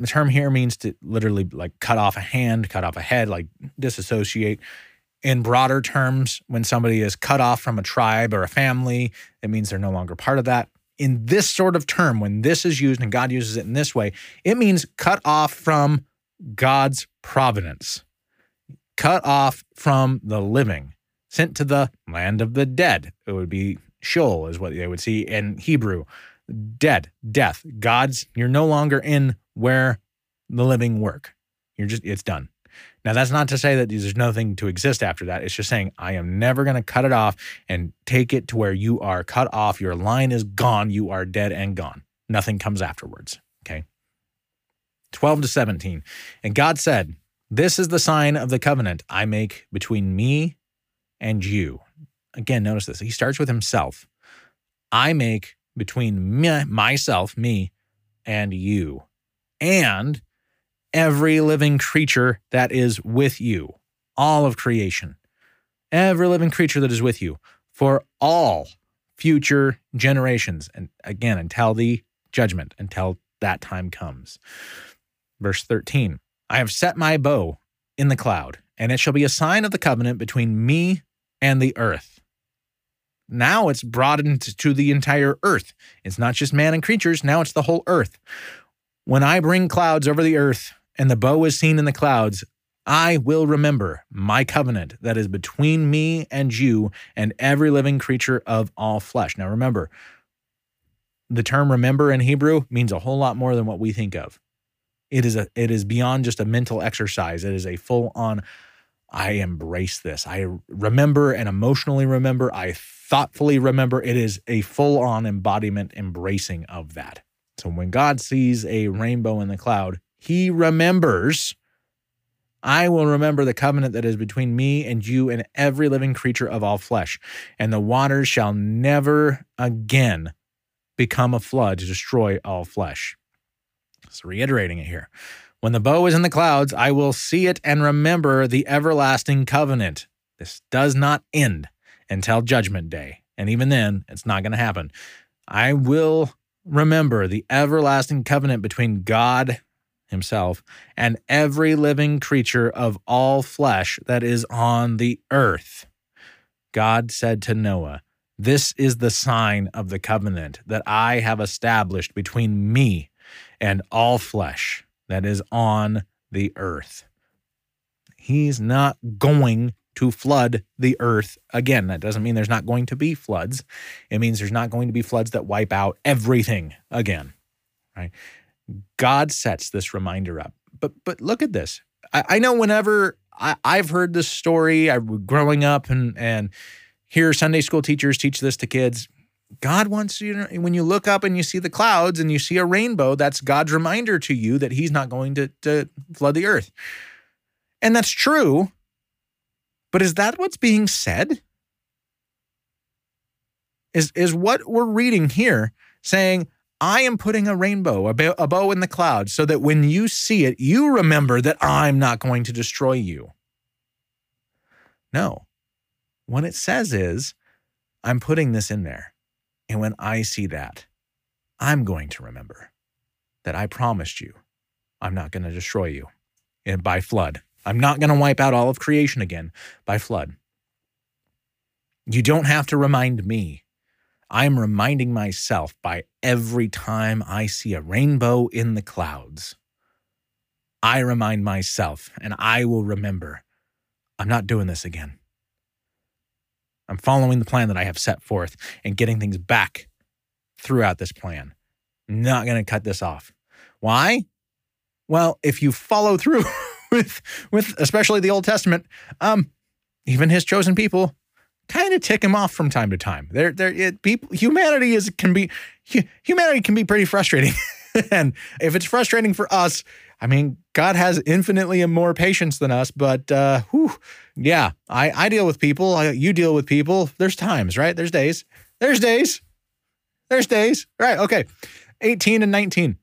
the term here means to literally like cut off a hand, cut off a head, like disassociate. In broader terms, when somebody is cut off from a tribe or a family, it means they're no longer part of that. In this sort of term, when this is used and God uses it in this way, it means cut off from God's providence, cut off from the living, sent to the land of the dead. It would be Sheol, is what they would see in Hebrew. Dead, death. God's, you're no longer in where the living work. You're just, it's done. Now, that's not to say that there's nothing to exist after that. It's just saying, I am never going to cut it off and take it to where you are cut off. Your line is gone. You are dead and gone. Nothing comes afterwards. Okay. 12 to 17. And God said, This is the sign of the covenant I make between me and you. Again, notice this. He starts with himself. I make between me, myself, me, and you and every living creature that is with you, all of creation, every living creature that is with you, for all future generations. And again, until the judgment, until that time comes. Verse 13 I have set my bow in the cloud, and it shall be a sign of the covenant between me and the earth. Now it's broadened to the entire earth. It's not just man and creatures, now it's the whole earth. When I bring clouds over the earth and the bow is seen in the clouds, I will remember my covenant that is between me and you and every living creature of all flesh. Now remember, the term remember in Hebrew means a whole lot more than what we think of. It is a it is beyond just a mental exercise. It is a full on I embrace this. I remember and emotionally remember. I thoughtfully remember. It is a full on embodiment embracing of that. So when God sees a rainbow in the cloud, he remembers I will remember the covenant that is between me and you and every living creature of all flesh, and the waters shall never again become a flood to destroy all flesh. So, reiterating it here when the bow is in the clouds, I will see it and remember the everlasting covenant. This does not end until judgment day. And even then, it's not going to happen. I will remember the everlasting covenant between God himself and every living creature of all flesh that is on the earth. God said to Noah, This is the sign of the covenant that I have established between me and all flesh that is on the earth. He's not going to flood the earth again. That doesn't mean there's not going to be floods. It means there's not going to be floods that wipe out everything again. Right? God sets this reminder up. But but look at this. I, I know whenever I, I've heard this story, I growing up and and hear Sunday school teachers teach this to kids. God wants you to, when you look up and you see the clouds and you see a rainbow, that's God's reminder to you that He's not going to, to flood the earth. And that's true. But is that what's being said? Is, is what we're reading here saying, I am putting a rainbow, a, bow, in the clouds, so that when you see it, you remember that I'm not going to destroy you. No. What it says is, I'm putting this in there. And when I see that, I'm going to remember that I promised you I'm not going to destroy you and by flood. I'm not going to wipe out all of creation again by flood. You don't have to remind me I'm reminding myself by every time I see a rainbow in the clouds. I remind myself, and I will remember I'm not doing this again. I'm following the plan that I have set forth and getting things back throughout this plan. I'm not going to cut this off. Why? Well, if you follow through with with especially the Old Testament, um, even his chosen people, kind of tick him off from time to time. There, there, people, humanity is can be humanity can be pretty frustrating, and if it's frustrating for us, I mean, God has infinitely more patience than us. But uh, whew, yeah, I I deal with people. I, you deal with people. There's times, right? There's days. There's days. There's days. Right. Okay. 18 and 19.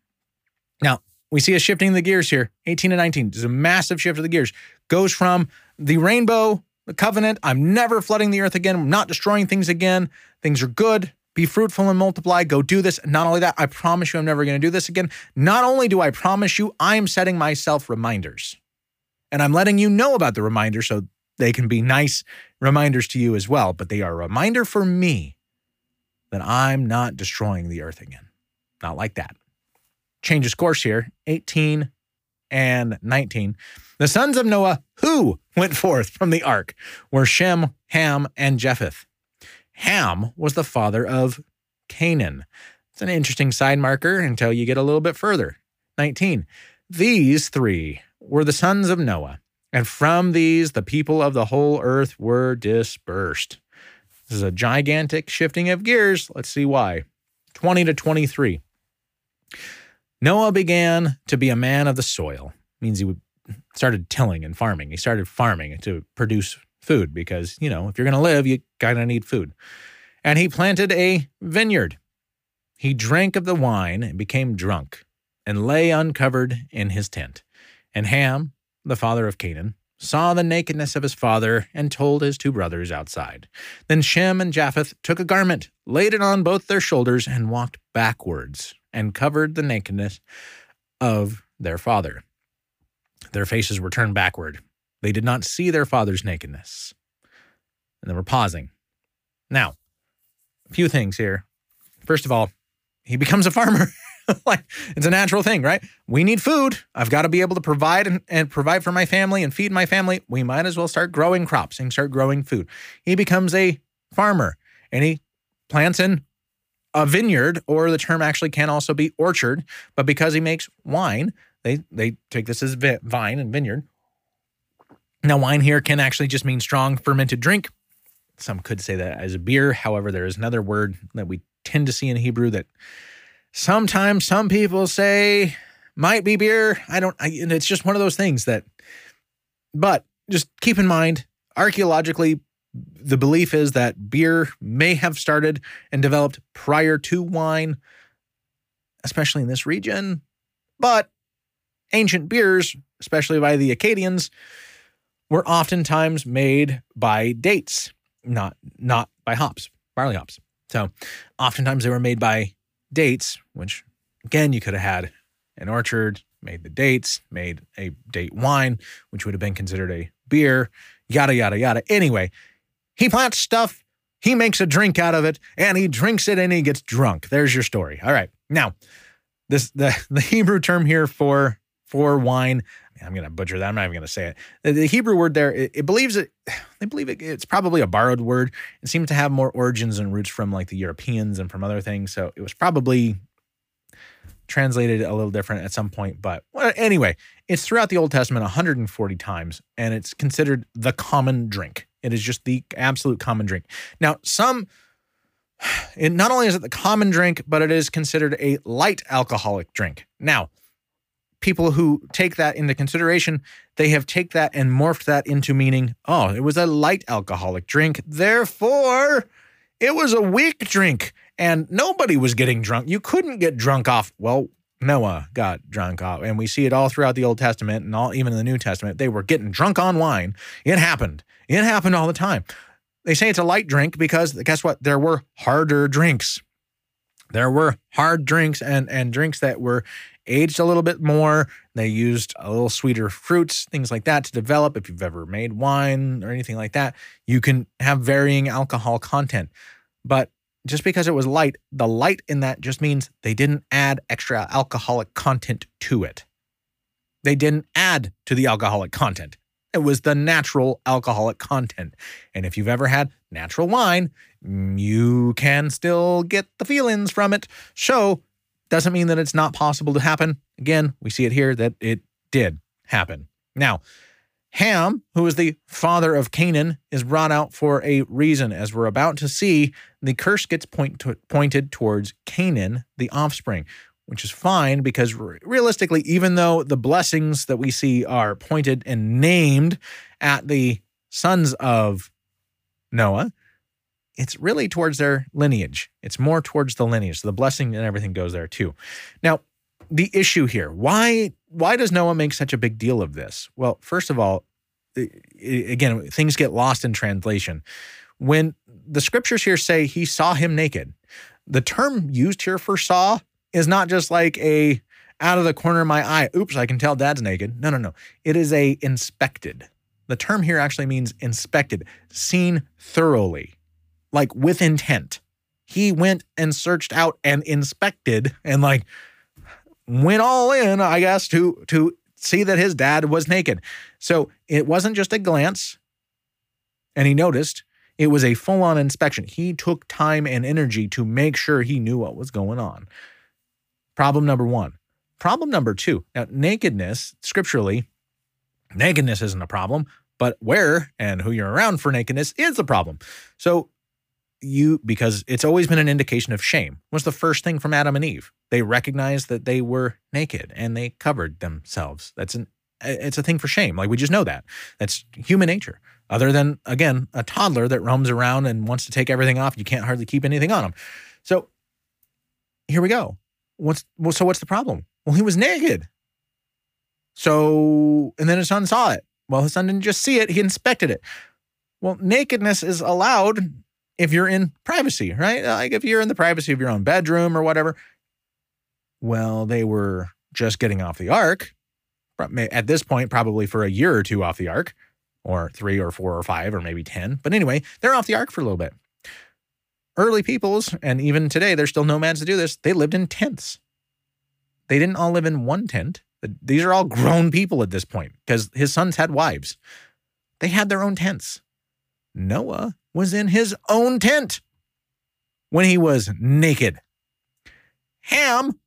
We see a shifting of the gears here 18 and 19 there's a massive shift of the gears goes from the rainbow the covenant. I'm never flooding the earth again. I'm not destroying things again. Things are good. Be fruitful and multiply. Go do this. Not only that, I promise you I'm never going to do this again. Not only do I promise you, I'm setting myself reminders. And I'm letting you know about the reminder so they can be nice reminders to you as well. But they are a reminder for me that I'm not destroying the earth again. Not like that. Changes course here 18 and 19. The sons of Noah who went forth from the ark were Shem, Ham, and Japheth. Ham was the father of Canaan. It's an interesting side marker until you get a little bit further. 19. These three were the sons of Noah, and from these the people of the whole earth were dispersed. This is a gigantic shifting of gears. Let's see why. 20 to 23. Noah began to be a man of the soil. Means he started tilling and farming. He started farming to produce food because, you know, if you're going to live, you kind of need food. And he planted a vineyard. He drank of the wine and became drunk and lay uncovered in his tent. And Ham, the father of Canaan, saw the nakedness of his father and told his two brothers outside. Then Shem and Japheth took a garment, laid it on both their shoulders, and walked backwards and covered the nakedness of their father. Their faces were turned backward. They did not see their father's nakedness. And they were pausing. Now, a few things here. First of all, he becomes a farmer. like it's a natural thing, right? We need food. I've got to be able to provide and, and, provide for my family and feed my family. We might as well start growing crops and start growing food. He becomes a farmer and he plants in a vineyard, or the term actually can also be orchard. But because he makes wine, they they take this as vine and vineyard. Now, wine here can actually just mean strong fermented drink. Some could say that as a beer. However, there is another word that we tend to see in Hebrew that sometimes some people say might be beer. I don't, I, and it's just one of those things that, but just keep in mind, archaeologically, the belief is that beer may have started and developed prior to wine, especially in this region. But ancient beers, especially by the Akkadians, were oftentimes made by dates, not not by hops, barley hops. So oftentimes they were made by dates, which again, you could have had an orchard, made the dates, made a date wine, which would have been considered a beer, yada, yada, yada. Anyway, he plants stuff, he makes a drink out of it, and he drinks it and he gets drunk. There's your story. All right. Now, this the, the Hebrew term here for for wine. I'm going to butcher that. I'm not even going to say it. The, the, Hebrew word there, it, it believes it. They believe it, it's probably a borrowed word. It seems to have more origins and roots from like the Europeans and from other things. So it was probably translated a little different at some point. But well, anyway, it's throughout the Old Testament 140 times, and it's considered the common drink. It is just the absolute common drink. Now, some. It, not only is it the common drink, but it is considered a light alcoholic drink. Now, people who take that into consideration, they have take that and morphed that into meaning, oh, it was a light alcoholic drink. Therefore, it was a weak drink and nobody was getting drunk. You couldn't get drunk off. Well, Noah got drunk off, and we see it all throughout the Old Testament and all even in the New Testament. They were getting drunk on wine. It happened. It happened all the time. They say it's a light drink because guess what? There were harder drinks. There were hard drinks and and drinks that were aged a little bit more. They used a little sweeter fruits, things like that to develop. If you've ever made wine or anything like that, you can have varying alcohol content. But just because it was light, the light in that just means they didn't add extra alcoholic content to it. They didn't add to the alcoholic content. It was the natural alcoholic content. And if you've ever had natural wine, you can still get the feelings from it. So doesn't mean that it's not possible to happen. Again, we see it here that it did happen. Now, Ham, who is the father of Canaan, is brought out for a reason. As we're about to see, the curse gets point to, pointed towards Canaan, the offspring, which is fine because realistically, even though the blessings that we see are pointed and named at the sons of Noah, it's really towards their lineage. It's more towards the lineage. So the blessing and everything goes there too. Now, the issue here, why why does Noah make such a big deal of this? Well, first of all, again, things get lost in translation. When the scriptures here say he saw him naked, the term used here for saw is not just like a out of the corner of my eye, oops, I can tell dad's naked. No, no, no. It is a inspected. The term here actually means inspected, seen thoroughly like with intent. He went and searched out and inspected and like went all in, I guess, to to see that his dad was naked. So it wasn't just a glance and he noticed, it was a full on inspection. He took time and energy to make sure he knew what was going on. Problem number one. Problem number two. Now, nakedness, scripturally, nakedness isn't a problem, but where and who you're around for nakedness is a problem. So you because it's always been an indication of shame was the first thing from adam and eve. They recognized that they were naked and they covered themselves. That's an it's a thing for shame. Like we just know that. That's human nature. Other than again a toddler that roams around and wants to take everything off you can't hardly keep anything on him so here we go. What's well so what's the problem? Well he was naked. So and then his son saw it. Well, his son didn't just see it, he inspected it. Well, nakedness is allowed if you're in privacy, right? Like if you're in the privacy of your own bedroom or whatever. Well, they were just getting off the ark. At this point, probably for a year or two off the ark, or three or four or five or maybe 10. But anyway, they're off the ark for a little bit. Early peoples, and even today, there's still nomads to do this, they lived in tents. They didn't all live in one tent. These are all grown people at this point because his sons had wives. They had their own tents. Noah was in his own tent when he was naked. Ham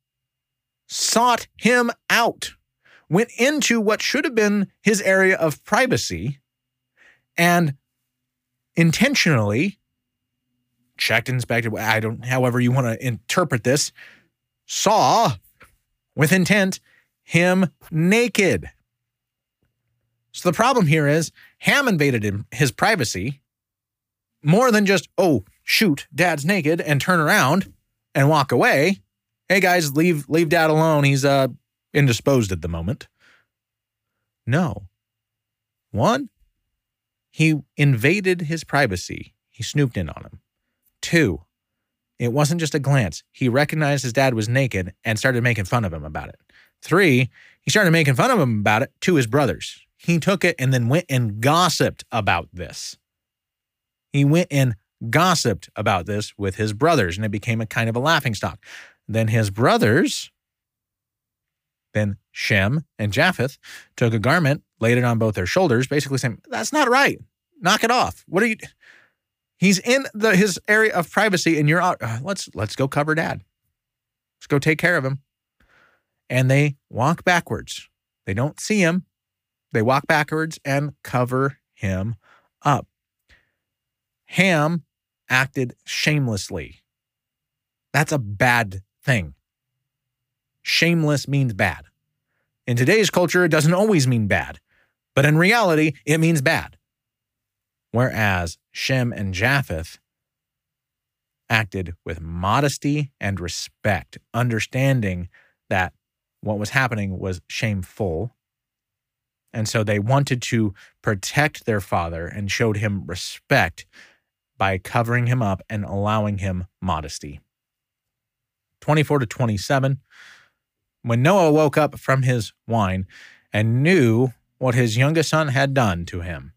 sought him out, went into what should have been his area of privacy, and intentionally checked, inspected, I don't, however you want to interpret this, saw with intent him naked. So the problem here is Ham invaded him, his privacy more than just, oh, shoot, dad's naked and turn around and walk away. Hey guys, leave leave dad alone. He's uh indisposed at the moment. No. One, he invaded his privacy. He snooped in on him. Two, it wasn't just a glance. He recognized his dad was naked and started making fun of him about it. Three, he started making fun of him about it to his brothers. He took it and then went and gossiped about this. He went and gossiped about this with his brothers, and it became a kind of a laughing stock. Then his brothers, then Shem and Japheth, took a garment, laid it on both their shoulders, basically saying, That's not right. Knock it off. What are you? He's in the his area of privacy, and you're out. Uh, let's let's go cover dad. Let's go take care of him and they walk backwards. They don't see him. They walk backwards and cover him up. Ham acted shamelessly. That's a bad thing. Shameless means bad. In today's culture, it doesn't always mean bad, but in reality, it means bad. Whereas Shem and Japheth acted with modesty and respect, understanding that what was happening was shameful. And so they wanted to protect their father and showed him respect by covering him up and allowing him modesty. 24 to 27. When Noah woke up from his wine and knew what his youngest son had done to him,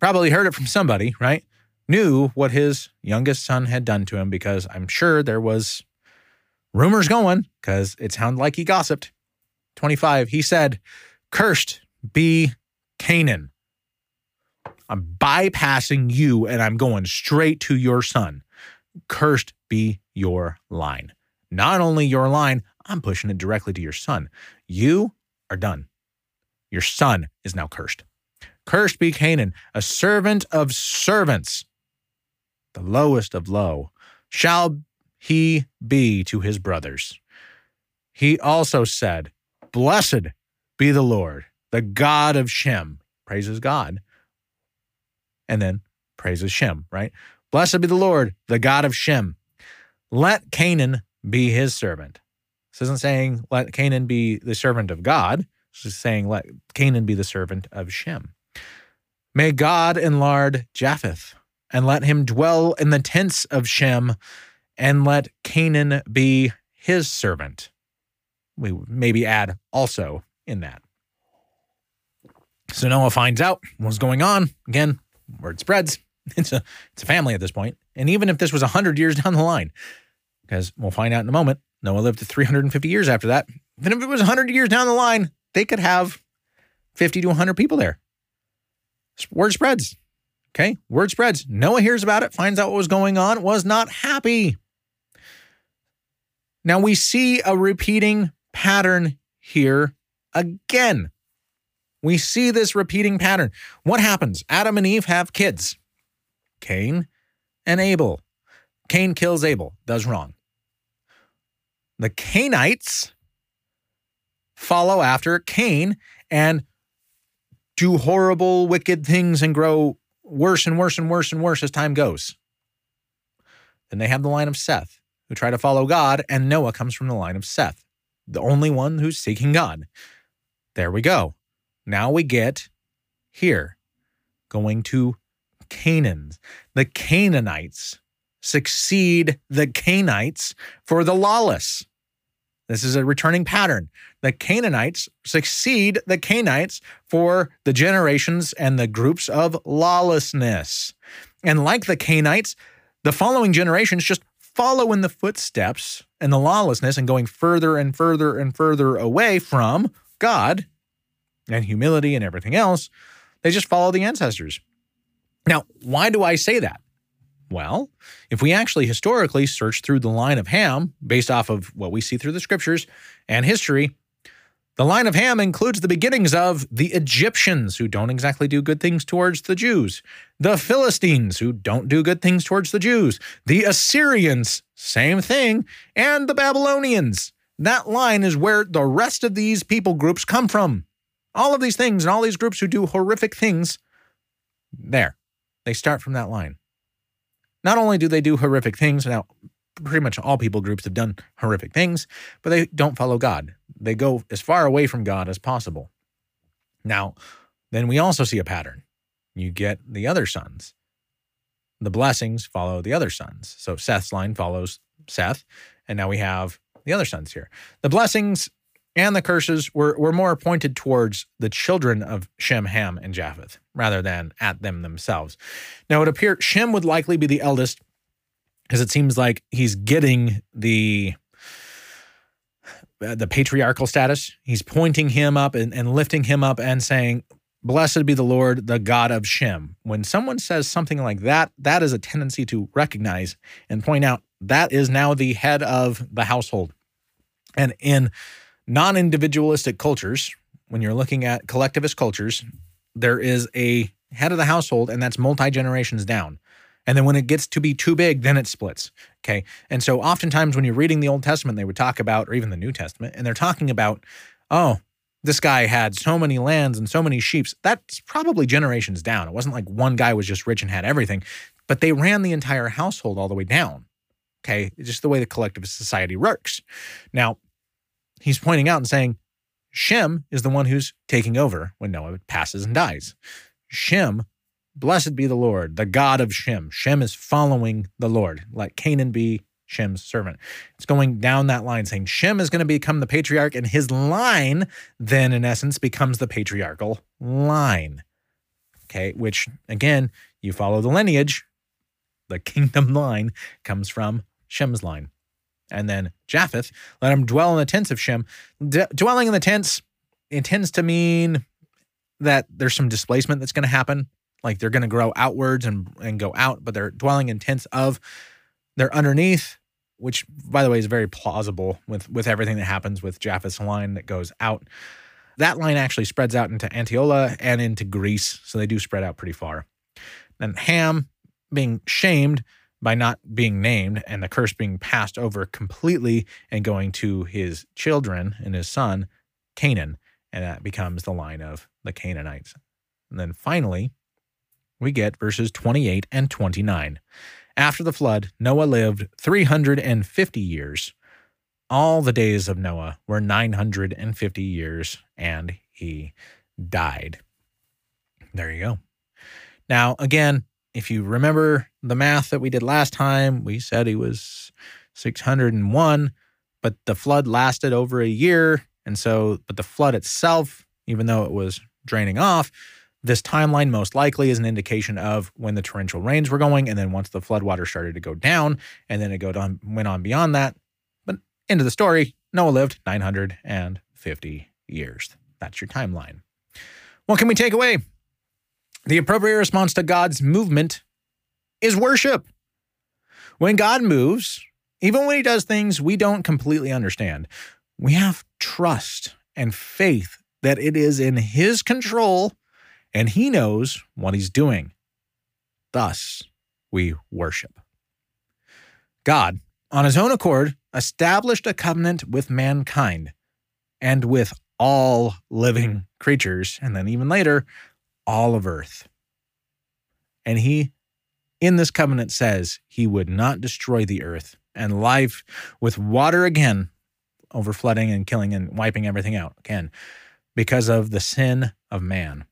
probably heard it from somebody, right? Knew what his youngest son had done to him because I'm sure there was rumors going because it sounded like he gossiped. 25, he said, Cursed be Canaan. I'm bypassing you and I'm going straight to your son. Cursed be your line. Not only your line, I'm pushing it directly to your son. You are done. Your son is now cursed. Cursed be Canaan, a servant of servants, the lowest of low, shall he be to his brothers. He also said, Blessed be the Lord, the God of Shem. Praises God. And then praises Shem, right? Blessed be the Lord, the God of Shem. Let Canaan be his servant. This isn't saying let Canaan be the servant of God. This is saying let Canaan be the servant of Shem. May God enlarge Japheth and let him dwell in the tents of Shem and let Canaan be his servant. We maybe add also in that. So Noah finds out what's going on. Again, word spreads. It's a it's a family at this point. And even if this was 100 years down the line, because we'll find out in a moment, Noah lived to 350 years after that. Then if it was 100 years down the line, they could have 50 to 100 people there. Word spreads. Okay, word spreads. Noah hears about it, finds out what was going on, was not happy. Now we see a repeating pattern here again. We see this repeating pattern. What happens? Adam and Eve have kids Cain and Abel. Cain kills Abel, does wrong. The Cainites follow after Cain and do horrible, wicked things and grow worse and worse and worse and worse as time goes. Then they have the line of Seth who try to follow God, and Noah comes from the line of Seth, the only one who's seeking God. There we go. Now we get here, going to Canaan. The Canaanites succeed the Cainites for the lawless. This is a returning pattern. The Canaanites succeed the Cainites for the generations and the groups of lawlessness. And like the Canaanites, the following generations just follow in the footsteps and the lawlessness and going further and further and further away from God and humility and everything else. They just follow the ancestors. Now, why do I say that? Well, if we actually historically search through the line of Ham based off of what we see through the scriptures and history, the line of Ham includes the beginnings of the Egyptians, who don't exactly do good things towards the Jews, the Philistines, who don't do good things towards the Jews, the Assyrians, same thing, and the Babylonians. That line is where the rest of these people groups come from. All of these things and all these groups who do horrific things, there, they start from that line. Not only do they do horrific things, now pretty much all people groups have done horrific things, but they don't follow God. They go as far away from God as possible. Now, then we also see a pattern. You get the other sons. The blessings follow the other sons. So Seth's line follows Seth, and now we have the other sons here. The blessings and the curses were, were more pointed towards the children of Shem, Ham, and Japheth rather than at them themselves. Now, it appears Shem would likely be the eldest because it seems like he's getting the the patriarchal status. He's pointing him up and, and lifting him up and saying, Blessed be the Lord, the God of Shem. When someone says something like that, that is a tendency to recognize and point out that is now the head of the household. And in non individualistic cultures, when you're looking at collectivist cultures, there is a head of the household, and that's multi generations down. And then when it gets to be too big, then it splits. Okay. And so oftentimes when you're reading the Old Testament, they would talk about, or even the New Testament, and they're talking about, oh, this guy had so many lands and so many sheep. That's probably generations down. It wasn't like one guy was just rich and had everything, but they ran the entire household all the way down. Okay. Just the way the collectivist society works. Now, he's pointing out and saying Shem is the one who's taking over when Noah passes and dies. Shem, blessed be the Lord, the God of Shem. Shem is following the Lord. Let Canaan be Shem's servant. It's going down that line saying Shem is going to become the patriarch, and his line then, in essence, becomes the patriarchal line. Okay, which again, you follow the lineage, the kingdom line comes from Shem's line and then Japheth, let him dwell in the tents of Shem. D- dwelling in the tents, intends to mean that there's some displacement that's going to happen. Like they're going to grow outwards and, and go out, but they're dwelling in tents of, they're underneath, which by the way is very plausible with, with everything that happens with Japheth's line that goes out. That line actually spreads out into Anatolia and into Greece. So they do spread out pretty far. Then Ham being shamed by not being named and the curse being passed over completely and going to his children and his son, Canaan. And that becomes the line of the Canaanites. And then finally, we get verses 28 and 29. After the flood, Noah lived 350 years. All the days of Noah were 950 years, and he died. There you go. Now, again, if you remember the math that we did last time, we said he was 601, but the flood lasted over a year. And so, but the flood itself, even though it was draining off, this timeline most likely is an indication of when the torrential rains were going. And then once the floodwater started to go down, and then it go went on beyond that. But into the story, Noah lived 950 years. That's your timeline. What can we take away? The appropriate response to God's movement is worship. When God moves, even when he does things we don't completely understand, we have trust and faith that it is in his control and he knows what he's doing. Thus, we worship. God, on his own accord, established a covenant with mankind and with all living creatures, and then even later, all of earth. And he, in this covenant, says he would not destroy the earth and life with water again, over flooding and killing and wiping everything out again because of the sin of man.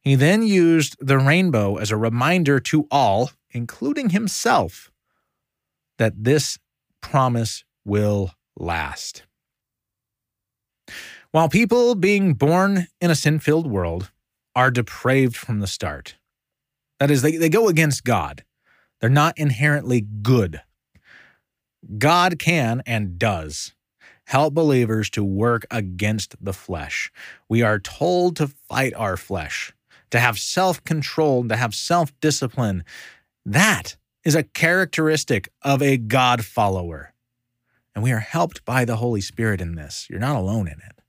He then used the rainbow as a reminder to all, including himself, that this promise will last. While people being born in a sin filled world are depraved from the start, that is, they, they go against God, they're not inherently good. God can and does help believers to work against the flesh. We are told to fight our flesh, to have self control, to have self discipline. That is a characteristic of a God follower. And we are helped by the Holy Spirit in this. You're not alone in it.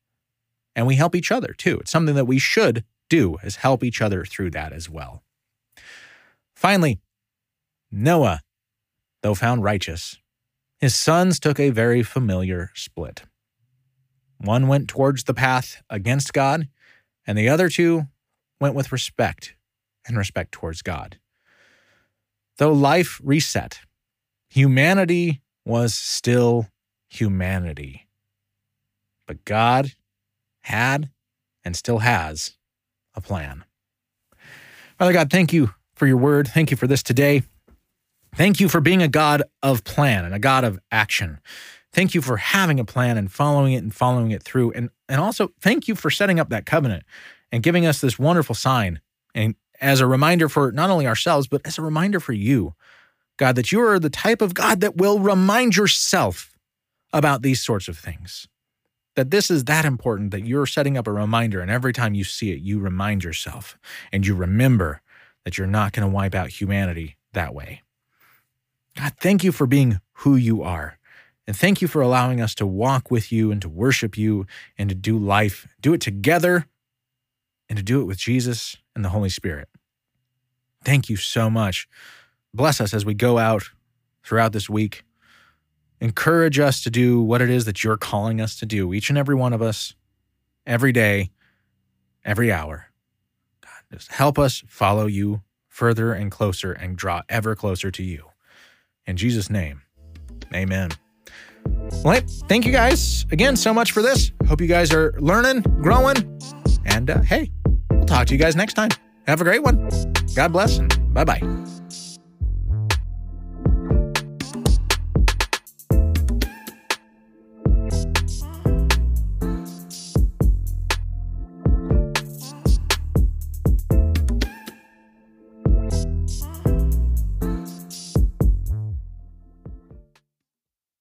And we help each other too. It's something that we should do is help each other through that as well. Finally, Noah, though found righteous, his sons took a very familiar split. One went towards the path against God, and the other two went with respect and respect towards God. Though life reset, humanity was still humanity. But God had and still has a plan. Father God, thank you for your word. Thank you for this today. Thank you for being a God of plan and a God of action. Thank you for having a plan and following it and following it through. And, and also, thank you for setting up that covenant and giving us this wonderful sign and as a reminder for not only ourselves, but as a reminder for you, God, that you are the type of God that will remind yourself about these sorts of things. That this is that important that you're setting up a reminder, and every time you see it, you remind yourself and you remember that you're not going to wipe out humanity that way. God, thank you for being who you are. And thank you for allowing us to walk with you and to worship you and to do life, do it together and to do it with Jesus and the Holy Spirit. Thank you so much. Bless us as we go out throughout this week. Encourage us to do what it is that you're calling us to do, each and every one of us, every day, every hour. God, just help us follow you further and closer and draw ever closer to you. In Jesus' name, amen. Well, thank you guys again so much for this. Hope you guys are learning, growing, and uh, hey, we'll talk to you guys next time. Have a great one. God bless and bye bye.